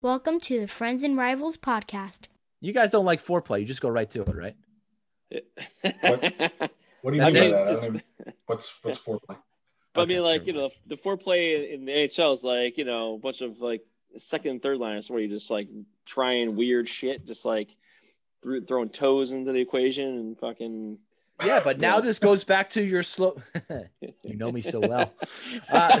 Welcome to the Friends and Rivals podcast. You guys don't like foreplay. You just go right to it, right? What do you That's mean by that? I don't what's what's foreplay? But I mean, like you know, the foreplay in the NHL is like you know a bunch of like second and third liners where you just like trying weird shit, just like thro- throwing toes into the equation and fucking. Yeah, but now this goes back to your slow. you know me so well. Uh,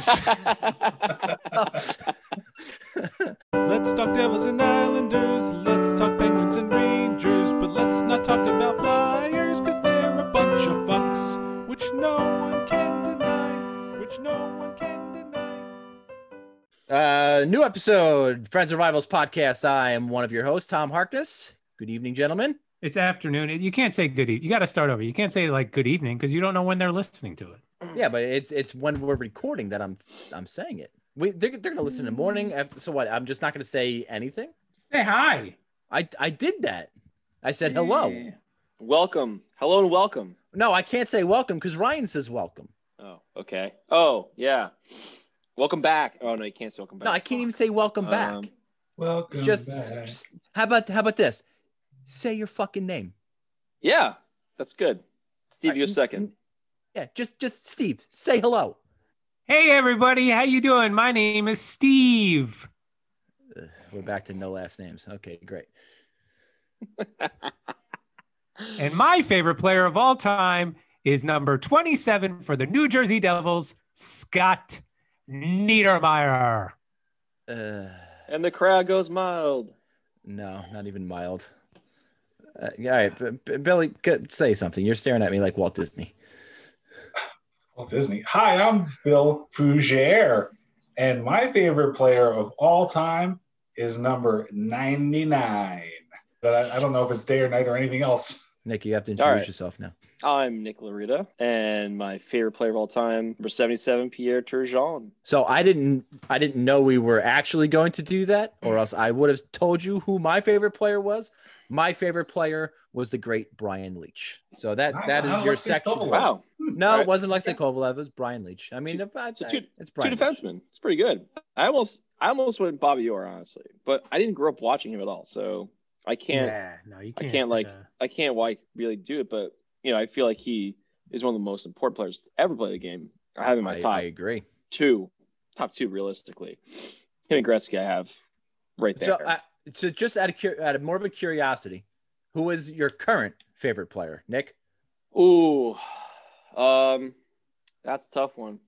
Let's talk Devils and Islanders. Let's talk Penguins and Rangers. But let's not talk about Flyers, cause they're a bunch of fucks. Which no one can deny. Which no one can deny. uh, new episode, Friends and Rivals podcast. I am one of your hosts, Tom Harkness. Good evening, gentlemen. It's afternoon. You can't say good evening. You got to start over. You can't say like good evening because you don't know when they're listening to it. Yeah, but it's it's when we're recording that I'm I'm saying it. We they're, they're gonna listen in the morning. After, so what? I'm just not gonna say anything. Say hi. I I did that. I said hello. Welcome, hello, and welcome. No, I can't say welcome because Ryan says welcome. Oh, okay. Oh, yeah. Welcome back. Oh no, you can't say welcome back. No, I can't even say welcome back. Um, Welcome just, back. just- how about how about this? Say your fucking name. Yeah, that's good. Steve, you a Uh, second. Yeah, just just Steve. Say hello. Hey everybody, how you doing? My name is Steve. Ugh, we're back to no last names. Okay, great. And my favorite player of all time is number 27 for the New Jersey Devils, Scott Niedermayer. Uh, And the crowd goes mild. no, not even mild. Uh, all right, B- B- Billy, g- say something. You're staring at me like Walt Disney. Walt Disney. Hi, I'm Bill Fougere, and my favorite player of all time is number 99. That I, I don't know if it's day or night or anything else. Nick, you have to introduce right. yourself now. I'm Nick Larita, and my favorite player of all time, number 77, Pierre Turgeon. So I didn't, I didn't know we were actually going to do that, or else I would have told you who my favorite player was. My favorite player was the great Brian Leetch. So that I- that I is your this section. double. Wow. No, All it wasn't Alexei Kovalev. It was Brian Leetch. I mean, Two- if I, so two- it's Two Brian. Leetch. defensemen. It's pretty good. I almost I almost went Bobby Orr, honestly. But I didn't grow up watching him at all. So I can't Yeah, no, you I can't. I can't, like- uh, I can't like really do it, but you know, I feel like he is one of the most important players to ever play the game. I have in my I, top I agree. two. Top two realistically. Him and Gretzky I have right there. So, uh, so just out of cur- out of morbid curiosity, who is your current favorite player, Nick? Ooh. Um that's a tough one.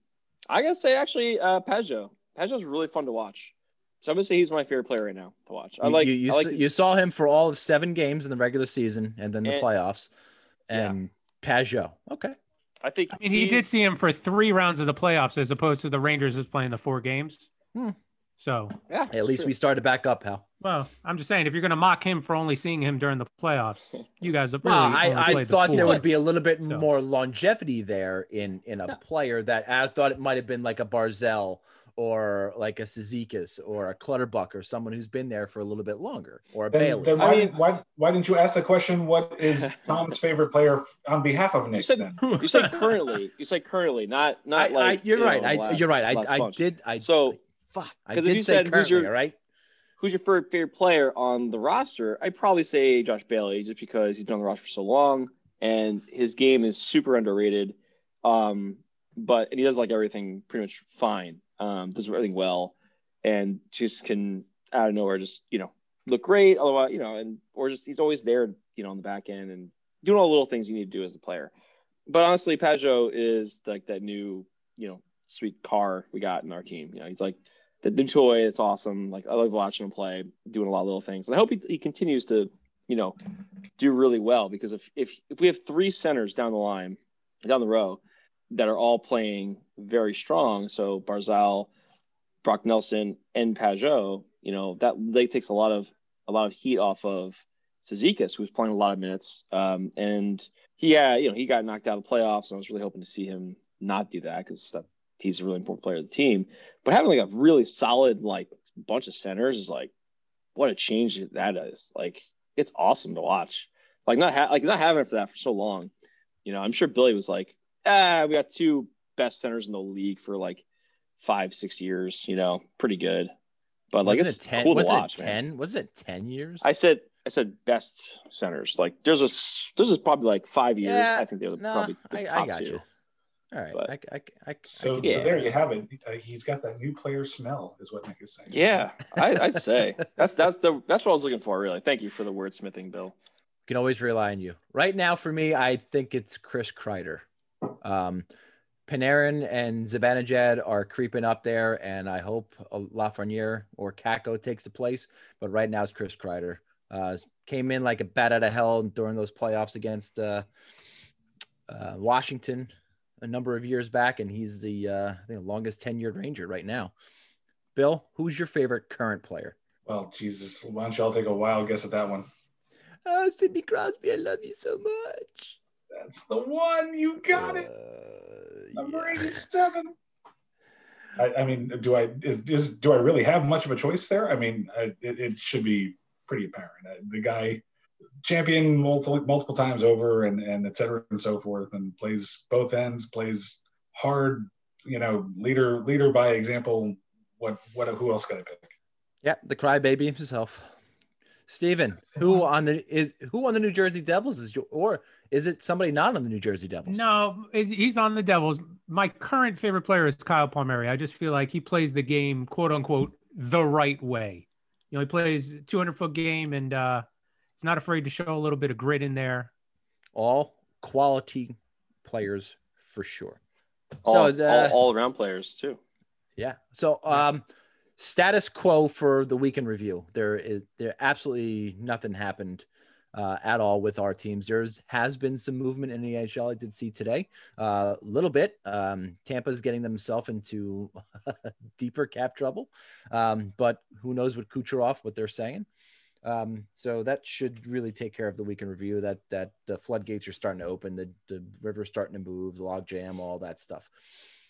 I gotta say actually uh Pageau. Pageau's really fun to watch. So I'm gonna say he's my favorite player right now to watch. I like you. You, I like s- you saw him for all of seven games in the regular season and then the And- playoffs, and Pageau. Okay. I think I mean, he did see him for three rounds of the playoffs as opposed to the Rangers just playing the four games. Hmm. So, yeah, At least sure. we started back up, pal. well, I'm just saying, if you're going to mock him for only seeing him during the playoffs, you guys have really Well, I, I played the thought there would be a little bit So- more longevity there in in a Yeah. player that I thought it might have been like a Barzal or like a Cizikas or a Clutterbuck or someone who's been there for a little bit longer or a Then, Bailey. then I why, mean, why, why didn't you ask the question, what is Tom's favorite player on behalf of Nick said- You said currently. You said currently, not not I, like. I, you're you right. know, I, last- you're right. last I, I did. I So fuck. I did you say said who's currently. your- all right. who's your favorite, favorite player on the roster? I'd probably say Josh Bailey, just because he's been on the roster for so long and his game is super underrated. Um, but and he does like everything pretty much fine. Um, does everything well, and just can out of nowhere just you know look great. Otherwise, you know, and or just he's always there, you know, on the back end and doing all the little things you need to do as a player. But honestly, Pageau is like that new, you know, sweet car we got in our team. You know, he's like the new toy. It's awesome. Like I love watching him play, doing a lot of little things. And I hope he, he continues to, you know, do really well because if if if we have three centers down the line, down the row, that are all playing very strong, so Barzal, Brock Nelson, and Pageau, you know, that they takes a lot of a lot of heat off of Cizikas, who's playing a lot of minutes. Um, and he had, you know, he got knocked out of playoffs, and I was really hoping to see him not do that because that he's a really important player of the team. But having like a really solid like bunch of centers is like what a change that is. Like it's awesome to watch. Like not ha- like not having it for that for so long. You know, I'm sure Billy was like, ah, we got two best centers in the league for like five, six years. You know, pretty good. But like wasn't it's it ten? cool to watch. it ten? Wasn't it ten years? I said I said best centers. Like there's a s- this is probably like five years. Yeah, I think they're no, probably the I, top I got two. you. All right, But- I, I, I, I So, can- Yeah. so there you have it. Uh, he's got that new player smell, is what Nick is saying. Yeah, I, I'd say that's that's the that's what I was looking for. Really, thank you for the wordsmithing, Bill. can always rely on you. Right now, for me, I think it's Chris Kreider. Um, Panarin and Zibanejad are creeping up there, and I hope uh, Lafreniere or Kakko takes the place. But right now, it's Chris Kreider. Uh, came in like a bat out of hell during those playoffs against uh, uh, Washington a number of years back, and he's the uh, I think the longest tenured Ranger right now. Bill, who's your favorite current player? Well, Jesus, why don't y'all take a wild guess at that one? Oh, Sidney Crosby, I love you so much. That's the one. You got it. Uh, Number yeah. 87. I, I mean, do I is, is do I really have much of a choice there? I mean, I, it, it should be pretty apparent. Uh, The guy, champion multiple multiple times over, and and et cetera and so forth, and plays both ends, plays hard. You know, leader leader by example. What what who else got to pick? Yeah, the crybaby himself. Steven, who on the is who on the New Jersey Devils is your or is it somebody not on the New Jersey Devils? No, is- he's on the Devils. My current favorite player is Kyle Palmieri. I just feel like he plays the game, quote unquote, the right way. You know, he plays 200 foot game and uh, he's not afraid to show a little bit of grit in there. All quality players for sure. All, so uh, all, all around players too. Yeah. So um status quo for the weekend review. There is there absolutely nothing happened uh, at all with our teams. There has been some movement in the NHL. I did see today a uh, little bit. Um, Tampa's getting themselves into deeper cap trouble, um, but who knows what Kucherov what they're saying. Um, so that should really take care of the weekend review. That that the floodgates are starting to open, the the river's starting to move, the log jam, all that stuff.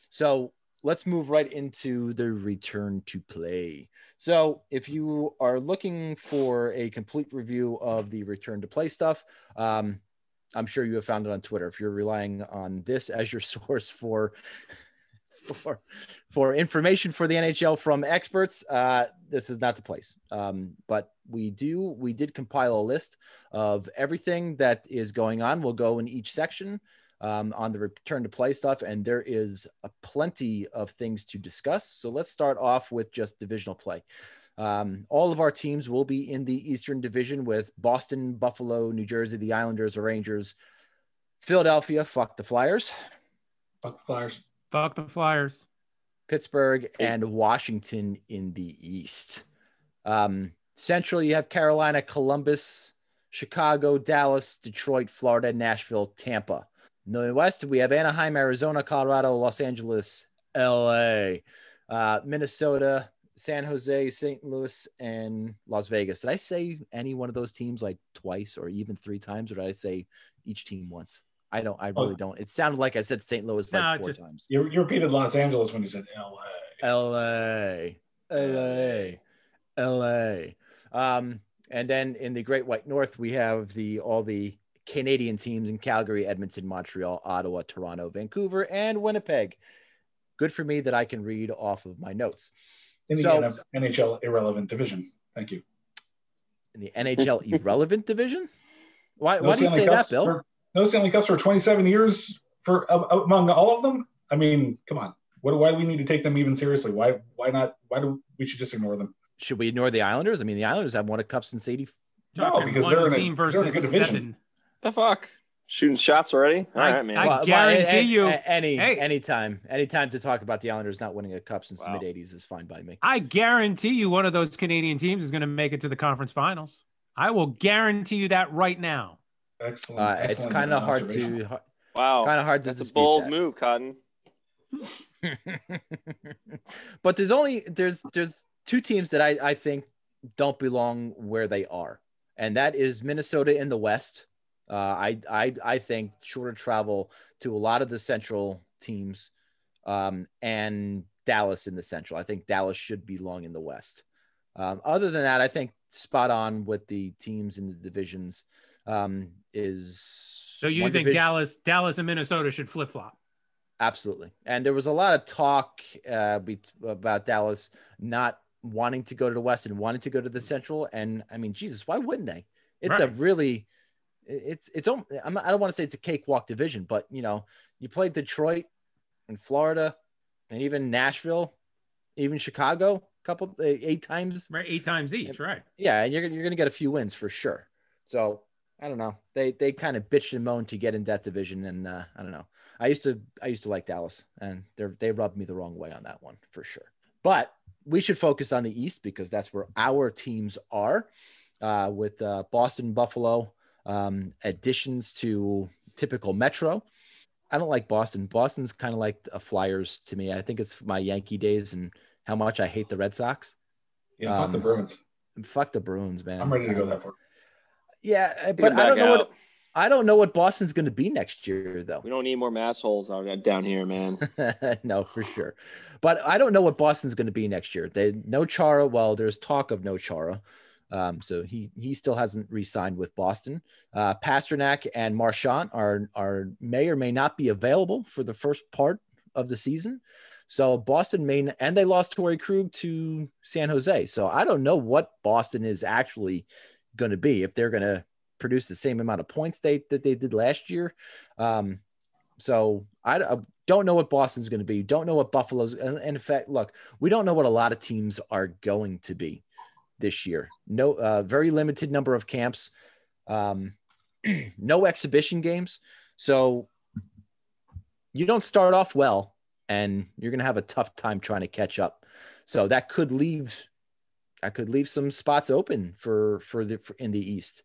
So let's move right into the return to play. So, if you are looking for a complete review of the return to play stuff, um, I'm sure you have found it on Twitter. If you're relying on this as your source for for for information for the NHL from experts, uh, this is not the place. Um, but we do we did compile a list of everything that is going on. We'll go in each section um, on the return to play stuff, and there is a plenty of things to discuss. So let's start off with just divisional play. Um, all of our teams will be in the Eastern Division with Boston, Buffalo, New Jersey, the Islanders, the Rangers, Philadelphia, fuck the Flyers, Fuck the Flyers. Fuck the Flyers. Pittsburgh, and Washington in the East. Um, Central, you have Carolina, Columbus, Chicago, Dallas, Detroit, Florida, Nashville, Tampa. In West, we have Anaheim, Arizona, Colorado, Los Angeles, LA, uh, Minnesota, San Jose, St. Louis, and Las Vegas. Did I say any one of those teams like twice or even three times, or did I say each team once? I don't. I really don't. It sounded like I said St. Louis like four just- times. You, you repeated Los Angeles when you said L.A. LA, LA, LA. Um, and then in the Great White North, we have the all the Canadian teams in Calgary, Edmonton, Montreal, Ottawa, Toronto, Vancouver, and Winnipeg. Good for me that I can read off of my notes. in the So- NHL irrelevant division. Thank you. In the NHL irrelevant division, why? No why do you Stanley say that, Bill? For, no Stanley Cups for 27 years for uh, among all of them. I mean, come on. What? Why do we need to take them even seriously? Why? Why not? Why do we should just ignore them? Should we ignore the Islanders? I mean, the Islanders have won a cup since '80. No, because one they're in a- team they're in a versus good division. seven. The fuck? Shooting shots already? All I- right, man. I- Well, well, guarantee a- a- you- a- any Hey. anytime anytime to talk about the Islanders not winning a cup since Wow. the mid '80s is fine by me. I guarantee you one of those Canadian teams is going to make it to the conference finals. I will guarantee you that right now. Excellent. Uh, it's kind of hard observation. to wow. kind of hard to That's a bold that. move, Cotton. but there's only there's there's two teams that I I think don't belong where they are, and that is Minnesota in the West. Uh, I I I think shorter travel to a lot of the Central teams, um, and Dallas in the Central. I think Dallas should belong in the West. Um, other than that, I think spot on with the teams in the divisions um, is. So you think division- Dallas, Dallas, and Minnesota should flip flop? Absolutely. And there was a lot of talk uh, be- about Dallas not wanting to go to the West and wanting to go to the Central. And I mean, Jesus, why wouldn't they? It's a really, it's it's. I'm not, I don't want to say it's a cakewalk division, but you know, you played Detroit and Florida, and even Nashville, even Chicago, a couple eh, eight times. Right, eight times each, right? Yeah, and you're you're gonna get a few wins for sure. So I don't know. They they kind of bitched and moaned to get in that division, and uh, I don't know. I used to I used to like Dallas, and they they rubbed me the wrong way on that one for sure. But we should focus on the East because that's where our teams are, uh, with uh, Boston, Buffalo, um, additions to typical Metro. I don't like Boston. Boston's kind of like a Flyers to me. I think it's my Yankee days and how much I hate the Red Sox. Yeah, fuck Um, the Bruins. Fuck the Bruins, man. I'm ready to go that far. Yeah, uh, but I don't know what. I don't know what Boston's going to be next year, though. We don't need more massholes out down here, man. no, for sure. But I don't know what Boston's going to be next year. They no Chara. Well, there's talk of no Chara. Um, so he he still hasn't re-signed with Boston. Uh, Pastrnak and Marchand are are may or may not be available for the first part of the season. So Boston may and they lost Torrey Krug to San Jose. So I don't know what Boston is actually going to be if they're going to produce the same amount of points they that they did last year. Um, so I, I don't know what Boston's going to be. Don't know what Buffalo's. And, in fact, look, we don't know what a lot of teams are going to be this year. No, uh, very limited number of camps. Um, no exhibition games. So you don't start off well, and you're going to have a tough time trying to catch up. So that could leave. I could leave some spots open for for the for, in the East.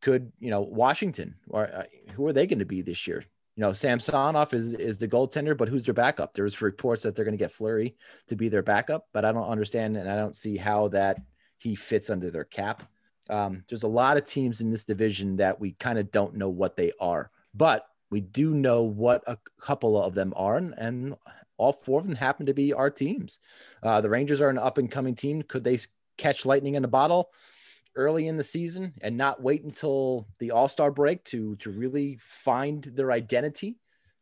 Could you know Washington or uh, who are they going to be this year? You know, Samsonov is is the goaltender, but who's their backup? There's reports that they're going to get Fleury to be their backup, but I don't understand and I don't see how that he fits under their cap. Um, there's a lot of teams in this division that we kind of don't know what they are, but we do know what a couple of them are, and, and all four of them happen to be our teams. Uh, the Rangers are an up and coming team. Could they catch lightning in a bottle? early in the season and not wait until the All Star break to to really find their identity.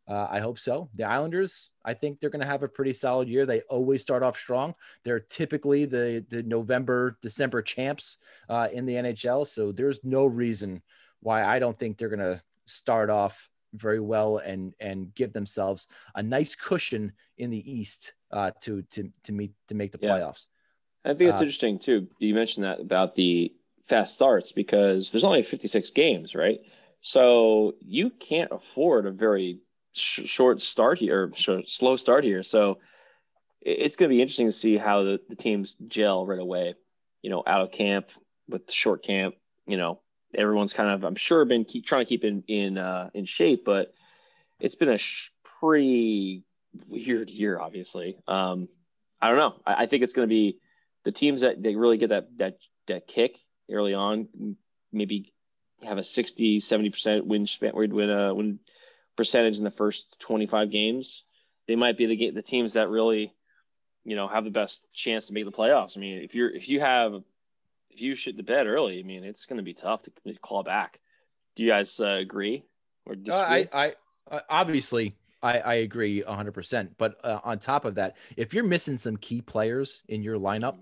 Uh, I hope so. The Islanders, I think they're going to have a pretty solid year. They always start off strong. They're typically the the November December champs uh, in the NHL, so there's no reason why I don't think they're going to start off very well and and give themselves a nice cushion in the East uh, to to to meet to make the playoffs. I think it's Uh, interesting too. You mentioned that about the fast starts because there's only 56 games, right? So you can't afford a very sh- short start here, or short, slow start here. So it's going to be interesting to see how the, the teams gel right away. You know, out of camp with the short camp. You know, everyone's kind of, I'm sure, been keep trying to keep in in uh, in shape, but it's been a sh- pretty weird year, obviously. Um, I don't know. I, I think it's going to be the teams that they really get that that that kick early on, maybe have a 60, 70% win span win uh, win percentage in the first 25 games. They might be the the teams that really, you know, have the best chance to make the playoffs. I mean, if you're if you have if you shit the bed early, I mean, it's going to be tough to claw back. Do you guys uh, agree or Uh, disagree? I, I, I obviously I, I agree 100%. But uh, on top of that, if you're missing some key players in your lineup,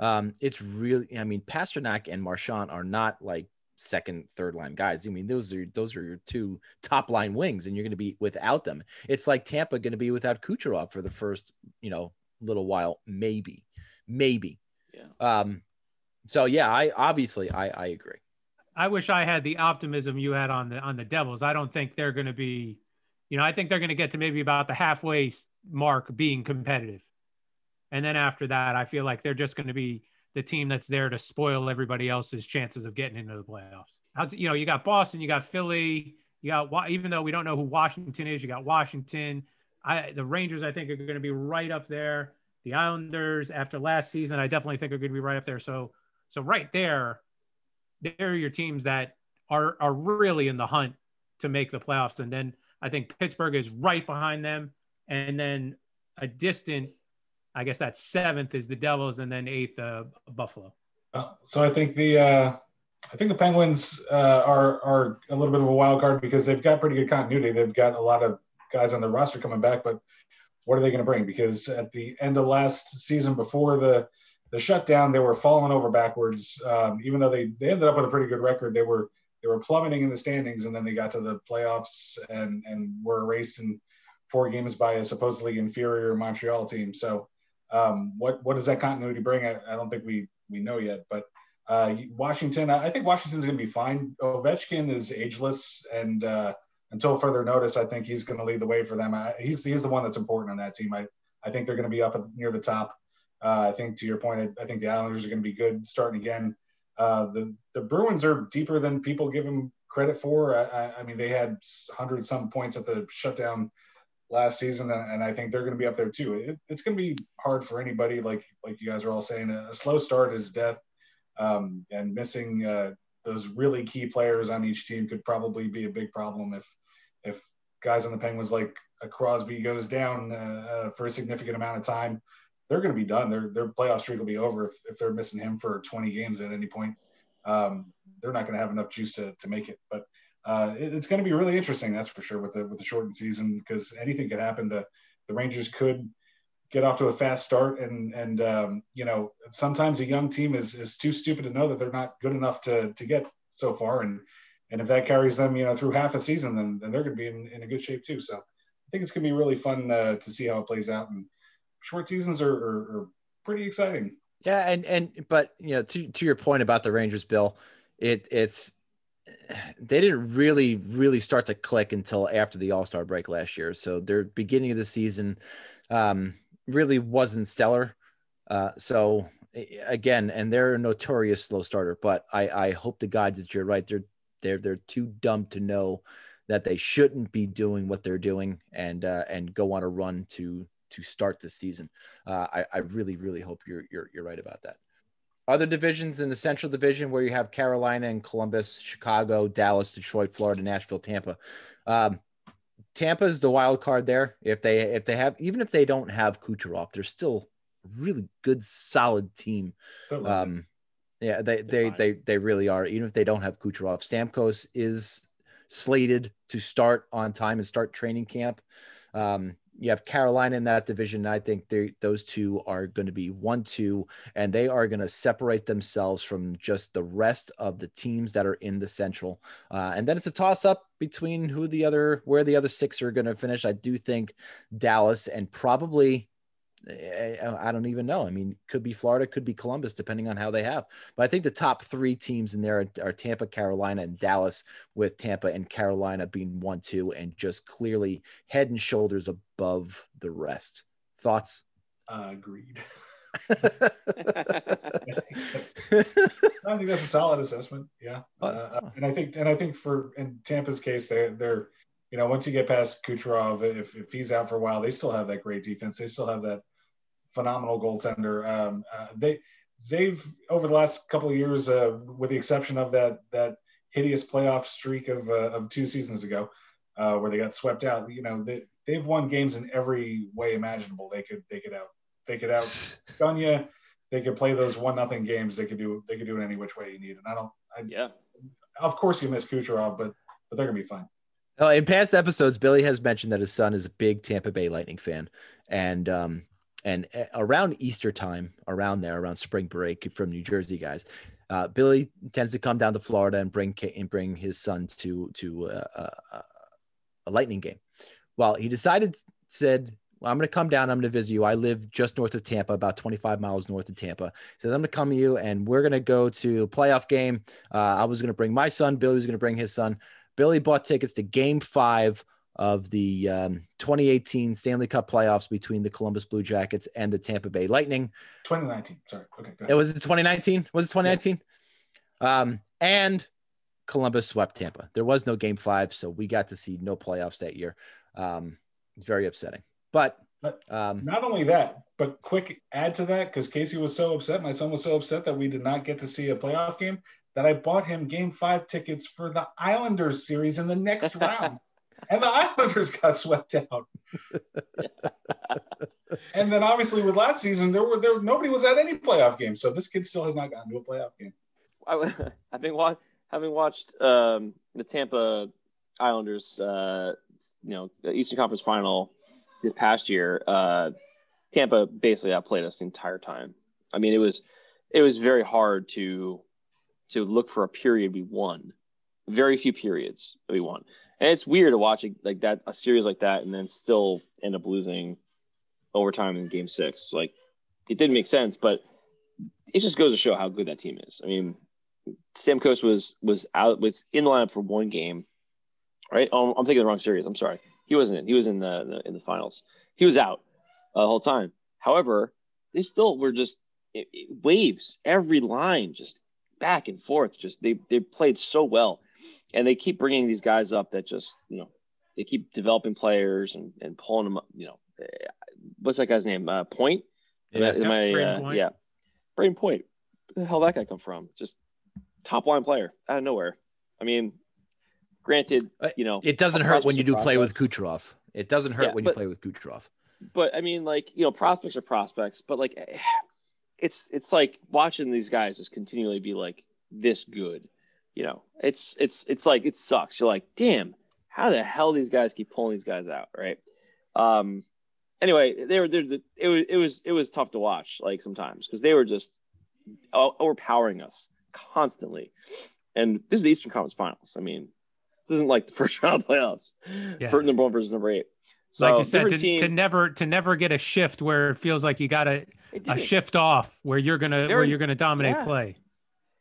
um, it's really, I mean, Pastrnak and Marchand are not like second, third line guys. I mean, those are those are your two top line wings, and you're going to be without them. It's like Tampa going to be without Kucherov for the first, you know, little while, maybe, maybe. Yeah. Um, so yeah, I obviously I I agree. I wish I had the optimism you had on the on the Devils. I don't think they're going to be, you know, I think they're going to get to maybe about the halfway mark being competitive, and then after that, I feel like they're just going to be the team that's there to spoil everybody else's chances of getting into the playoffs. How's, you know, you got Boston, you got Philly, you got even though we don't know who Washington is, you got Washington. I the Rangers, I think, are going to be right up there. The Islanders, after last season, I definitely think are going to be right up there. So, so right there, they're your teams that are are really in the hunt to make the playoffs. And then I think Pittsburgh is right behind them, and then a distant, I guess that's seventh is the Devils, and then eighth uh, Buffalo. Uh, so I think the uh, I think the Penguins uh, are are a little bit of a wild card because they've got pretty good continuity. They've got a lot of guys on the roster coming back, but what are they going to bring? Because at the end of last season, before the the shutdown, they were falling over backwards. Um, even though they, they ended up with a pretty good record, they were they were plummeting in the standings, and then they got to the playoffs and and were erased in four games by a supposedly inferior Montreal team. So, um, what what does that continuity bring? I, I, don't think we we know yet, but. Uh, Washington, I think Washington's going to be fine. Ovechkin is ageless, and uh, until further notice, I think he's going to lead the way for them. I, he's he's the one that's important on that team. I I think they're going to be up near the top. Uh, I think to your point, I, I, think the Islanders are going to be good starting again. Uh, the the Bruins are deeper than people give them credit for. I, I mean, they had hundred some points at the shutdown last season, and, and I think they're going to be up there too. It, it's going to be hard for anybody, like like you guys are all saying. A, a slow start is death, um, and missing uh, those really key players on each team could probably be a big problem if if guys on the Penguins like a Crosby goes down uh, uh, for a significant amount of time they're going to be done. Their their playoff streak will be over if, if they're missing him for 20 games at any point. Um, they're not going to have enough juice to, to make it. But uh, it, it's going to be really interesting, that's for sure, with the with the shortened season because anything could happen. The the Rangers could get off to a fast start, and and um, you know sometimes a young team is is too stupid to know that they're not good enough to to get so far, and and if that carries them, you know, through half a season, then, then they're going to be in, in a good shape too. So I think it's going to be really fun uh, to see how it plays out and short seasons are, are, are pretty exciting. Yeah, and and but you know, to to your point about the Rangers, Bill, it it's they didn't really really start to click until after the All Star break last year. So their beginning of the season um, really wasn't stellar. Uh, so again, and they're a notorious slow starter. But I I hope to God that you're right. They're they're they're too dumb to know that they shouldn't be doing what they're doing and uh, and go on a run to to start the season. Uh, I, I really, really hope you're, you're, you're right about that. Other divisions in the Central Division where you have Carolina and Columbus, Chicago, Dallas, Detroit, Florida, Nashville, Tampa. Um, Tampa is the wild card there. If they if they have even if they don't have Kucherov, they're still really good, solid team. Um, yeah, they they, they they really are. Even if they don't have Kucherov, Stamkos is slated to start on time and start training camp. Um, you have Carolina in that division. I think those two are going to be one, two, and they are going to separate themselves from just the rest of the teams that are in the Central. Uh, and then it's a toss up between who the other, where the other six are going to finish. I do think Dallas and probably I don't even know. I mean, could be Florida, could be Columbus, depending on how they have. But I think the top three teams in there are, Tampa, Carolina, and Dallas, with Tampa and Carolina being one, two, and just clearly head and shoulders above the rest. Thoughts? Uh, agreed. I, think I think that's a solid assessment. Yeah, uh, and I think and I think for in Tampa's case, they they're you know once you get past Kucherov, if if he's out for a while, they still have that great defense. They still have that phenomenal goaltender. Um, uh, they they've over the last couple of years, uh, with the exception of that that hideous playoff streak of uh, of two seasons ago, uh, where they got swept out. You know, they they've won games in every way imaginable. They could they could out they could out gun you. They could play those one nothing games. They could do they could do it any which way you need. And I don't. I, yeah. Of course, you miss Kucherov, but but they're gonna be fine. Oh, in past episodes, Billy has mentioned that his son is a big Tampa Bay Lightning fan, and um, and eh, around Easter time, around there, around spring break from New Jersey guys, uh, Billy tends to come down to Florida and bring and bring his son to to uh, uh, a Lightning game. Well, he decided said, "I'm going to come down. I'm going to visit you. I live just north of Tampa, about 25 miles north of Tampa." So "I'm going to come to you, and we're going to go to a playoff game. Uh, I was going to bring my son. Billy was going to bring his son. Billy bought tickets to Game Five of the um, 2018 Stanley Cup playoffs between the Columbus Blue Jackets and the Tampa Bay Lightning. 2019. Sorry. Okay. It was 2019. Was it 2019? Um, and Columbus swept Tampa. There was no game five, so we got to see no playoffs that year. Um, very upsetting. But um, not only that, but quick add to that because Casey was so upset. My son was so upset that we did not get to see a playoff game that I bought him game five tickets for the Islanders series in the next round and the Islanders got swept out. and then obviously with last season, there were there nobody was at any playoff game, so this kid still has not gotten to a playoff game. I, been wa- having watched um, the Tampa Islanders, uh, you know, the Eastern Conference Final this past year. Uh, Tampa basically outplayed us the entire time. I mean, it was it was very hard to to look for a period we won. Very few periods we won, and it's weird to watch like that a series like that and then still end up losing overtime in Game Six. Like it didn't make sense, but it just goes to show how good that team is. I mean, Stamkos was was out was in the lineup for one game, right? Oh, I'm thinking the wrong series. I'm sorry. He wasn't in. He was in the, the in the finals. He was out uh, the whole time. However, they still were just it, it, waves every line, just back and forth. Just they they played so well, and they keep bringing these guys up that just you know they keep developing players and and pulling them up. You know, eh, what's that guy's name? Uh, Point. Yeah. am I, Yep, Brayden uh, Point. yeah, Brayden Point. Where the hell that guy come from? Just top line player out of nowhere. I mean, granted, Uh, you know It doesn't hurt when you do prospects play with prospects. Kucherov. It doesn't hurt Yeah, when you play with Kucherov. but I mean, like you know, prospects are prospects, but like, eh, it's it's like watching these guys just continually be like this good. You know, it's it's it's like it sucks. You're like, damn, how the hell these guys keep pulling these guys out, right? Um. Anyway, they were there's it was it was it was tough to watch like sometimes because they were just overpowering us constantly, and this is the Eastern Conference Finals. I mean, this isn't like the first round playoffs Yeah. for number one versus number eight. So like you said, to, team- to never to never get a shift where it feels like you got a, a shift off where you're gonna where you're gonna dominate yeah. play.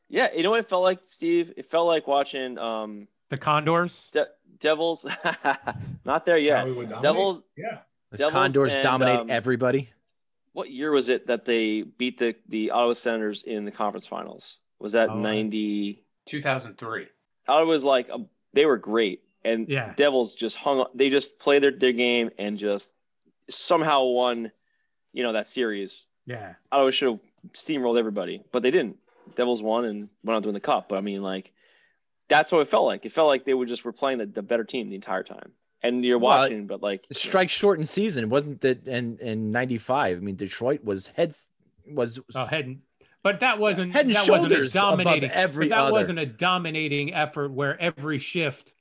Yeah, you know what it felt like, Steve? It felt like watching um The Condors. De- Devils. Not there yet. we would dominate? Devils. Yeah. The Devils Condors and, dominate um, everybody. What year was it that they beat the the Ottawa Senators in the conference finals? Was that Oh, I- ninety? 2003. Ottawa was like a, they were great, and Yeah. Devils just hung. They just played their, their game and just somehow won. You know that series. Yeah. Ottawa should have steamrolled everybody, but they didn't. Devils won and went on to win the cup. But I mean, like, that's what it felt like. It felt like they were just were playing the, the better team the entire time. And you're Well, watching, but like, Strike shortened season wasn't that in in '95. I mean, Detroit was heads was Oh, head but that wasn't Head and that wasn't a shoulders above dominating every that other. wasn't a dominating effort where every shift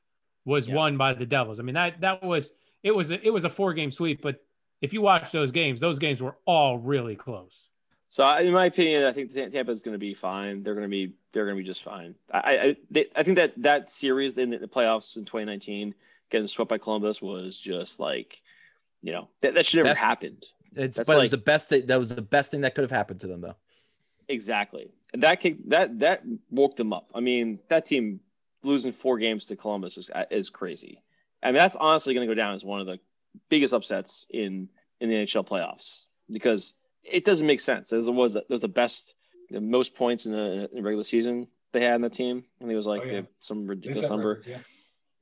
was Yeah. won by the Devils. I mean that that was it was a, it was a four game sweep, but if you watch those games, those games were all really close. so in my opinion, I think Tampa is going to be fine. They're going to be they're going to be just fine. I I, they, I think that that series in the playoffs in 2019 getting swept by Columbus was just like, you know, that, that should never Best- happened. it's That's but it was the best thing that was the best thing that could have happened to them though. Exactly. And that kick, that that woke them up. I mean, that team losing four games to Columbus is uh, is crazy. I mean, that's honestly going to go down as one of the biggest upsets in in the NHL playoffs because it doesn't make sense. There was there was the best, the most points in the, in the regular season they had in the team. I think it was like Oh, yeah. Uh, some ridiculous number. yeah.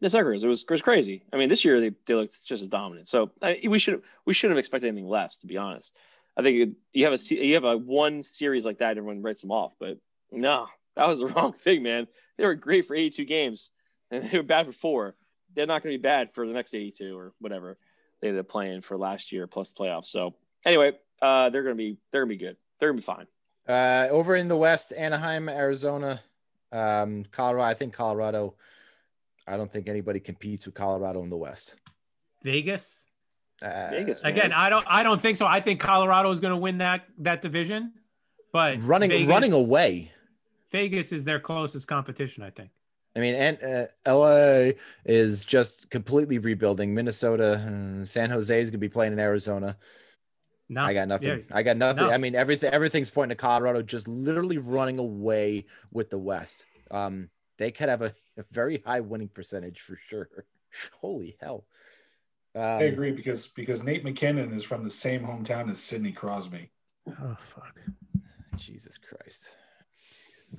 The suckers. It was it was crazy. I mean, this year they, they looked just as dominant. So I, we should we shouldn't have expected anything less, to be honest. I think you have a you have a one series like that, everyone writes them off. But no, that was the wrong thing, man. They were great for 82 games, and they were bad for four. They're not going to be bad for the next 82 or whatever they ended up playing for last year plus the playoffs. So anyway, uh, they're going to be they're going to be good. They're going to be fine. Uh, over in the West, Anaheim, Arizona, um, Colorado. I think Colorado. I don't think anybody competes with Colorado in the West. Vegas. Uh, Vegas. Again, I don't I don't think so. I think Colorado is going to win that that division. But running Vegas- running away. Vegas is their closest competition, I think. I mean, and uh, LA is just completely rebuilding. Minnesota, uh, San Jose is going to be playing in Arizona. No, I got nothing. yeah. I got nothing. No. I mean, everything. Everything's pointing to Colorado, just literally running away with the West. Um, they could have a, a very high winning percentage for sure. Holy hell! Um, I agree because because Nate MacKinnon is from the same hometown as Sidney Crosby. Oh fuck. Jesus Christ!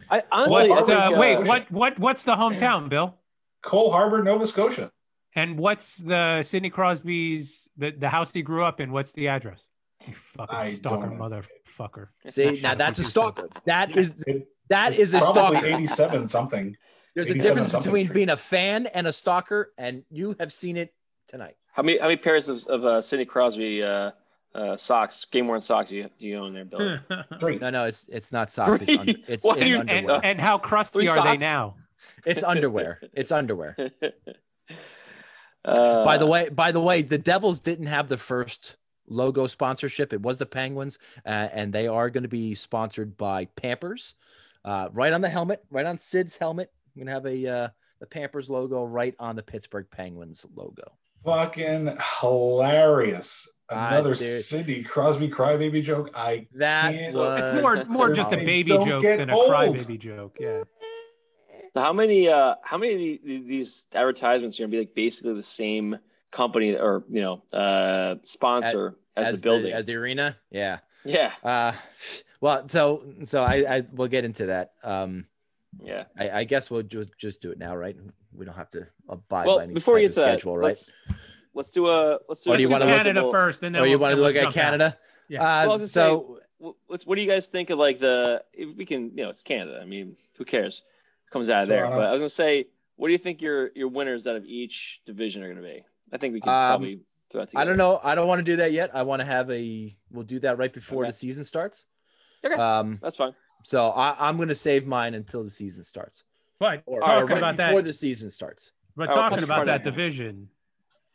I honestly, What, I think, uh, uh, wait, what what what's the hometown, Bill? Cole Harbor, Nova Scotia. And what's the Sidney Crosby's the, the house he grew up in? What's the address? You fucking I stalker motherfucker. See, now that's a stalker. That is It- that it's is a probably stalker. 87 something. There's a difference between street. being a fan and a stalker, and you have seen it tonight. How many how many pairs of, of uh, Sidney Crosby uh, uh, socks, game worn socks, do you, do you own there, Billy? Three. No, no, it's it's not socks. It's, under, it's, it's do you- and, underwear. and how crusty Three are they now? It's underwear. It's underwear. uh, by the way, by the way, the Devils didn't have the first logo sponsorship. It was the Penguins, uh, and they are going to be sponsored by Pampers. Uh, right on the helmet, right on Sid's helmet, we're gonna have a uh, the Pampers logo right on the Pittsburgh Penguins logo. Fucking hilarious. Another dude. Sidney Crosby crybaby joke. I That can't- was It's more more just a baby joke get than a old. crybaby joke. Yeah. So how many uh how many of the- the- these advertisements are gonna be like basically the same company or you know uh sponsor as, as the building? as the arena. Yeah. yeah, Uh, well, so so I I we'll get into that. Um, yeah. I, I guess we'll just just do it now, right? We don't have to abide Well, by any before we type get of to that, schedule, right? Let's let's do a let's do. Or a do you wanna do look- Canada well, first, and then Or you we'll- want to look at jump out. Canada? Yeah. Uh, Well, I was gonna so wh- What's what do you guys think of like the if we can you know it's Canada. I mean, who cares? Comes out of there. Toronto. But I was gonna say, what do you think your your winners out of each division are gonna be? I think we can Um, probably throw that together. I don't know. I don't want to do that yet. I want to have a. We'll do that right before Okay. the season starts. Okay. Um. That's fine. So I, I'm going to save mine until the season starts, But or, or talking right about before that, the season starts. but Oh, talking let's about that that. division,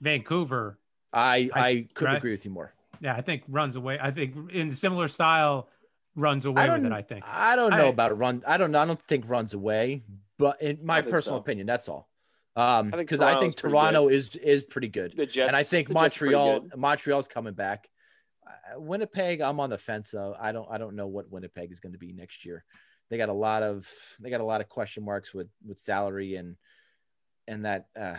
Vancouver. I I- I couldn't right? agree with you more. Yeah, I think runs away. I think in similar style, runs away I with it. I think. I don't know I- about run. I don't. I don't think runs away, but in my personal so. opinion, that's all. Um, I think because I think Toronto is is pretty good. The Jets and I think the Montreal. Montreal's coming back. Uh, Winnipeg, I'm on the fence though. I don't I don't know what Winnipeg is going to be next year. They got a lot of they got a lot of question marks with with salary and and that uh,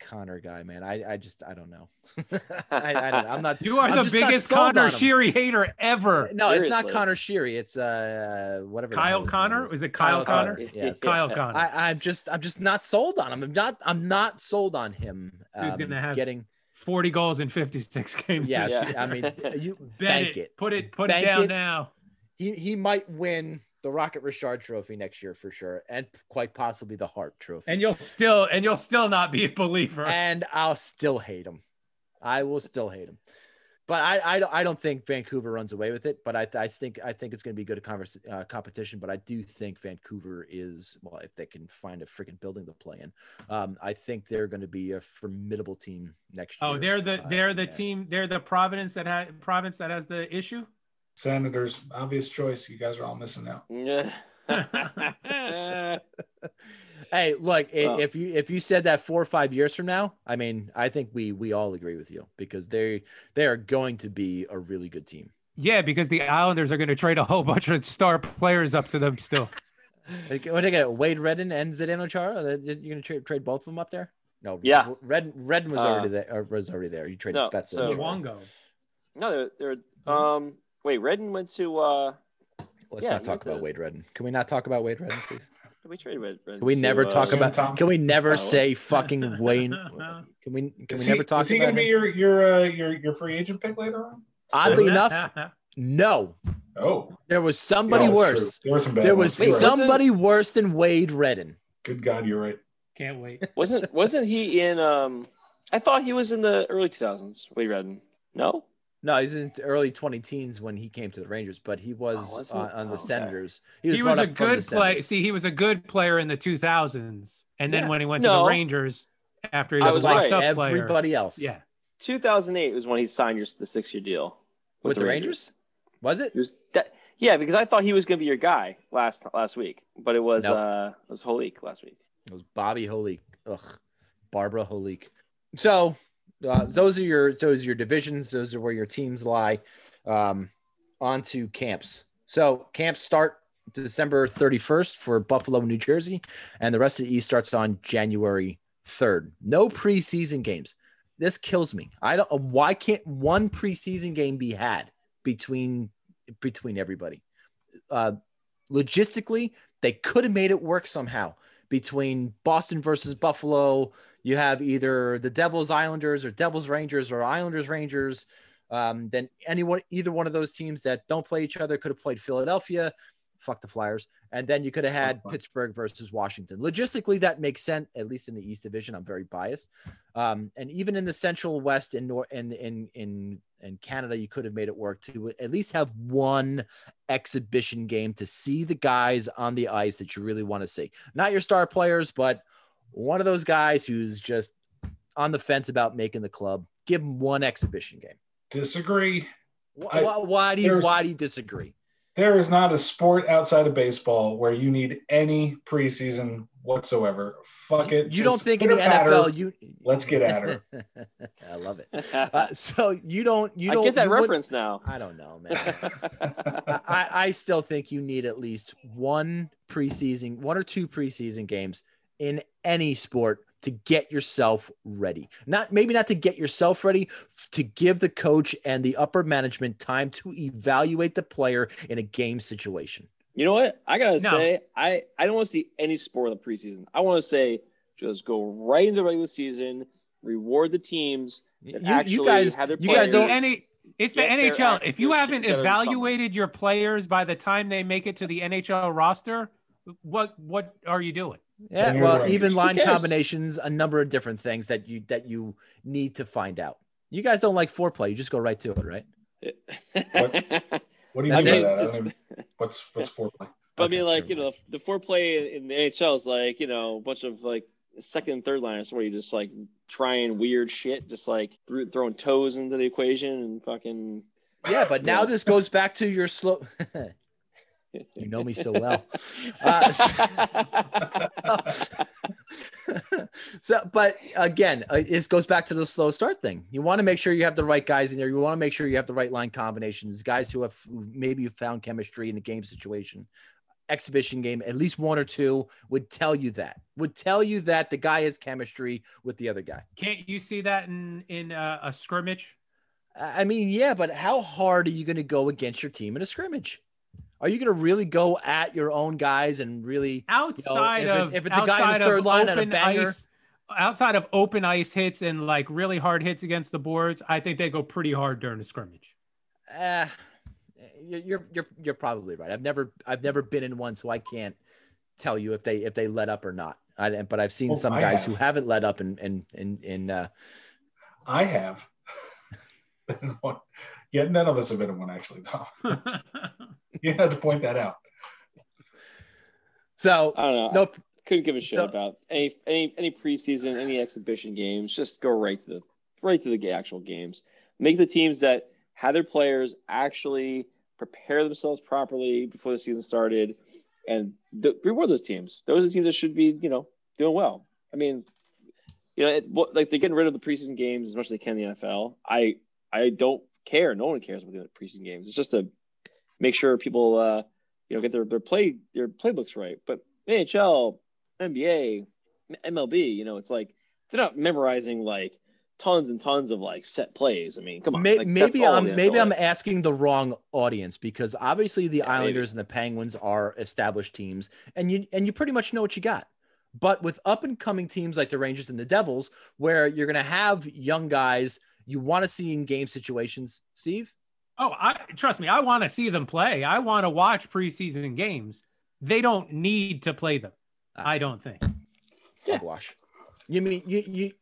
Connor guy, man. I I just I don't know. I, I don't, I'm not. You are I'm the biggest Connor on. Sheary hater ever. No, it's not Conor Sheary. It's uh whatever. Kyle Connor? is. Is it Kyle Connor? Yes. Kyle Yeah. Connor. I, I'm just I'm just not sold on him. I'm not I'm not sold on him. Who's um, gonna have getting 40 goals in 56 games. yes. Yeah. I mean you Bet bank it. it. Put it. Put Bank it down it. now. He he might win the Rocket Richard Trophy next year for sure, and quite possibly the Hart Trophy. And you'll still and you'll still not be a believer. and I'll still hate him. I will still hate him. But I, I, don't- I don't think Vancouver runs away with it. But I, I think I think it's going to be good converse, uh, competition. But I do think Vancouver is well, if they can find a freaking building to play in, um, I think they're going to be a formidable team next year. oh, they're the Uh, they're the yeah. team. They're the Providence that had province that has the issue. Senators, obvious choice. You guys are all missing out. Yeah. Hey, look, Well- if you if you said that four or five years from now, I mean, I think we we all agree with you because they they are going to be a really good team. Yeah, because the Islanders are going to trade a whole bunch of star players up to them still. Like, What they get? Wade Redden and Zdeno Chara. Are You're gonna trade trade both of them up there? No. Yeah. Redden Redden was Uh, already there. Or was already there. You traded no, Spezza. so- and no, they're, they're um. Wait, Redden went to. uh Let's yeah, not talk about to- Wade Redden. Can we not talk about Wade Redden, please? Did we trade Wade Redden? Can we to, never uh, talk about? Thompson? Can we never Oh. say fucking Wayne? Can we? Can Is we he, never talk about. is he going to be your your uh, your your free agent pick later on? Oddly enough, no. Oh, There was somebody Yeah, worse. true. There were some bad There was You're right. some- somebody worse than Wade Redden. Good God, you're right. Can't wait. Wasn't wasn't he in? um I thought he was in the early 2000s. Wade Redden. No. No, he's in early 20 teens when he came to the Rangers, but he was, Oh, was he? on, on the Oh, okay. Senators. He was, a up from the good player. See, he was a good player in the 2000s, and then Yeah. when he went to the Rangers, after he was was like washed right. up player. everybody else. Yeah, 2008 was when he signed your, the six-year deal With, the Rangers? Was it? It was that, yeah, because I thought he was going to be your guy last last week, but it was Nope. uh it was Holik last week. It was Bobby Holik. Ugh, Barbara Holik. So uh, those are your those are your divisions. Those are where your teams lie. Um, on to camps. So camps start December 31st for Buffalo, New Jersey, and the rest of the East starts on January 3rd. No preseason games. This kills me. I don't. Why can't one preseason game be had between between everybody? Uh, logistically, they could have made it work somehow between Boston versus Buffalo. You have either the Devils Islanders or Devils Rangers or Islanders Rangers. Um, then anyone, either one of those teams that don't play each other could have played Philadelphia. Fuck the Flyers. And then you could have had Fuck. Pittsburgh versus Washington. Logistically, that makes sense, at least in the East Division. I'm very biased. Um, and even in the Central West and North in in in in Canada, you could have made it work to at least have one exhibition game to see the guys on the ice that you really want to see. Not your star players, but one of those guys who's just on the fence about making the club. Give him one exhibition game. disagree. Why, I- why, why do you there's- why do you disagree? There is not a sport outside of baseball where you need any preseason whatsoever. Fuck it. You don't think in the pitter patter, NFL you Let's get at her. I love it. Uh, so you don't you don't get that reference now. I don't know, man. I, I I still think you need at least one preseason, one or two preseason games in any sport to get yourself ready. Not maybe not to get yourself ready, f- to give the coach and the upper management time to evaluate the player in a game situation. You know what? I gotta No. say, I I don't want to see any sport in the preseason. I want to say just go right into the regular season, reward the teams that you actually guys, have their you players. guys don't. It's the, it's the NHL. If you haven't together in summer. evaluated your players by the time they make it to the NHL roster, what what are you doing? Yeah, Then you're well, right. even line combinations, a number of different things that you that you need to find out. You guys don't like foreplay; you just go right to it, right? What do you That's mean by that? I don't what's what's foreplay? But I mean, like you know, the foreplay in the NHL is like you know a bunch of like second and third liners where you just like trying weird shit, just like thro- throwing toes into the equation and fucking. Yeah, but now this goes back to your slow. you know me so well. Uh, so, but again, uh, it goes back to the slow start thing. You want to make sure you have the right guys in there. You want to make sure you have the right line combinations, guys who have maybe you found chemistry in the game situation. Exhibition game, at least one or two would tell you that. Would tell you that the guy has chemistry with the other guy. Can't you see that in in uh, a scrimmage? I I mean, yeah, but how hard are you going to go against your team in a scrimmage? Are you going to really go at your own guys and really? Outside if it- of if it's a guy in the third line and a open banger- ice, outside of open ice hits and like really hard hits against the boards, I think they go pretty hard during the scrimmage. Uh, you're you're you're you're probably right. I've never I've never been in one, so I can't tell you if they if they let up or not. I, but I've seen Oh, some I guys who have. haven't let up and and and in uh, I have. Been one. yeah, none of us have been in one actually. No. you had to point that out. so I don't know. nope. couldn't give a shit No. about any any any preseason, any exhibition games. Just go right to the right to the actual games. Make the teams that had their players actually prepare themselves properly before the season started, and th- reward those teams. Those are the teams that should be you know doing well. I mean, you know, it, what, like they're getting rid of the preseason games as much as they can in the NFL. I I don't care. No one cares about the preseason games. It's just to make sure people uh, you know get their their play their playbooks right. But NHL, NBA, MLB, you know, it's like they're not memorizing like tons and tons of like set plays. I mean, come on. May, like, maybe I'm maybe I'm asking the wrong audience because obviously the Yeah, maybe. Islanders and the Penguins are established teams, and you and you pretty much know what you got. But with up and coming teams like the Rangers and the Devils, where you're going to have young guys you want to see in game situations, Steve. Oh, I trust me. I want to see them play. I want to watch preseason games. They don't need to play them. Ah. I don't think. Yeah. Wash. You mean you you?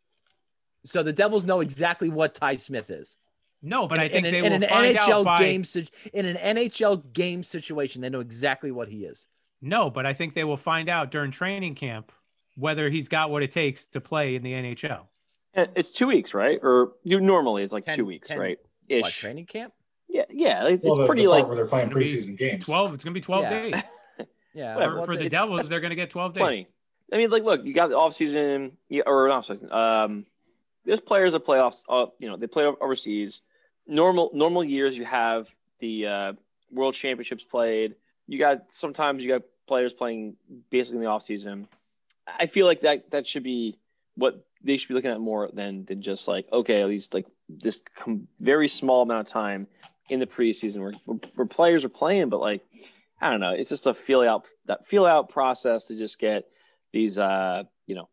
So the Devils know exactly what Ty Smith is. No, but I In- think in, they an- will in an find NHL out by. game sit- in an NHL game situation. They know exactly what he is. No, but I think they will find out during training camp whether he's got what it takes to play in the NHL. Yeah, It's two weeks, right? Or you normally it's like Ten- two weeks, ten- right? What Ish. training camp? Yeah, yeah. It's, Well, it's the, pretty the part like where they're playing preseason games. Twelve. It's gonna be twelve Yeah. days. Yeah. Whatever. For, well, for the Devils, they're gonna get twelve days. plenty. I mean, like, look, you got the off season, or not off season. Um, there's players that play off. Uh, you know, they play overseas. Normal normal years, you have the uh, World Championships played. You got sometimes you got players playing basically in the off season. I feel like that that should be what they should be looking at more than than just like okay, at least like this com- very small amount of time in the preseason where, where players are playing, but like I don't know, it's just a feel out that feel out process to just get these uh you know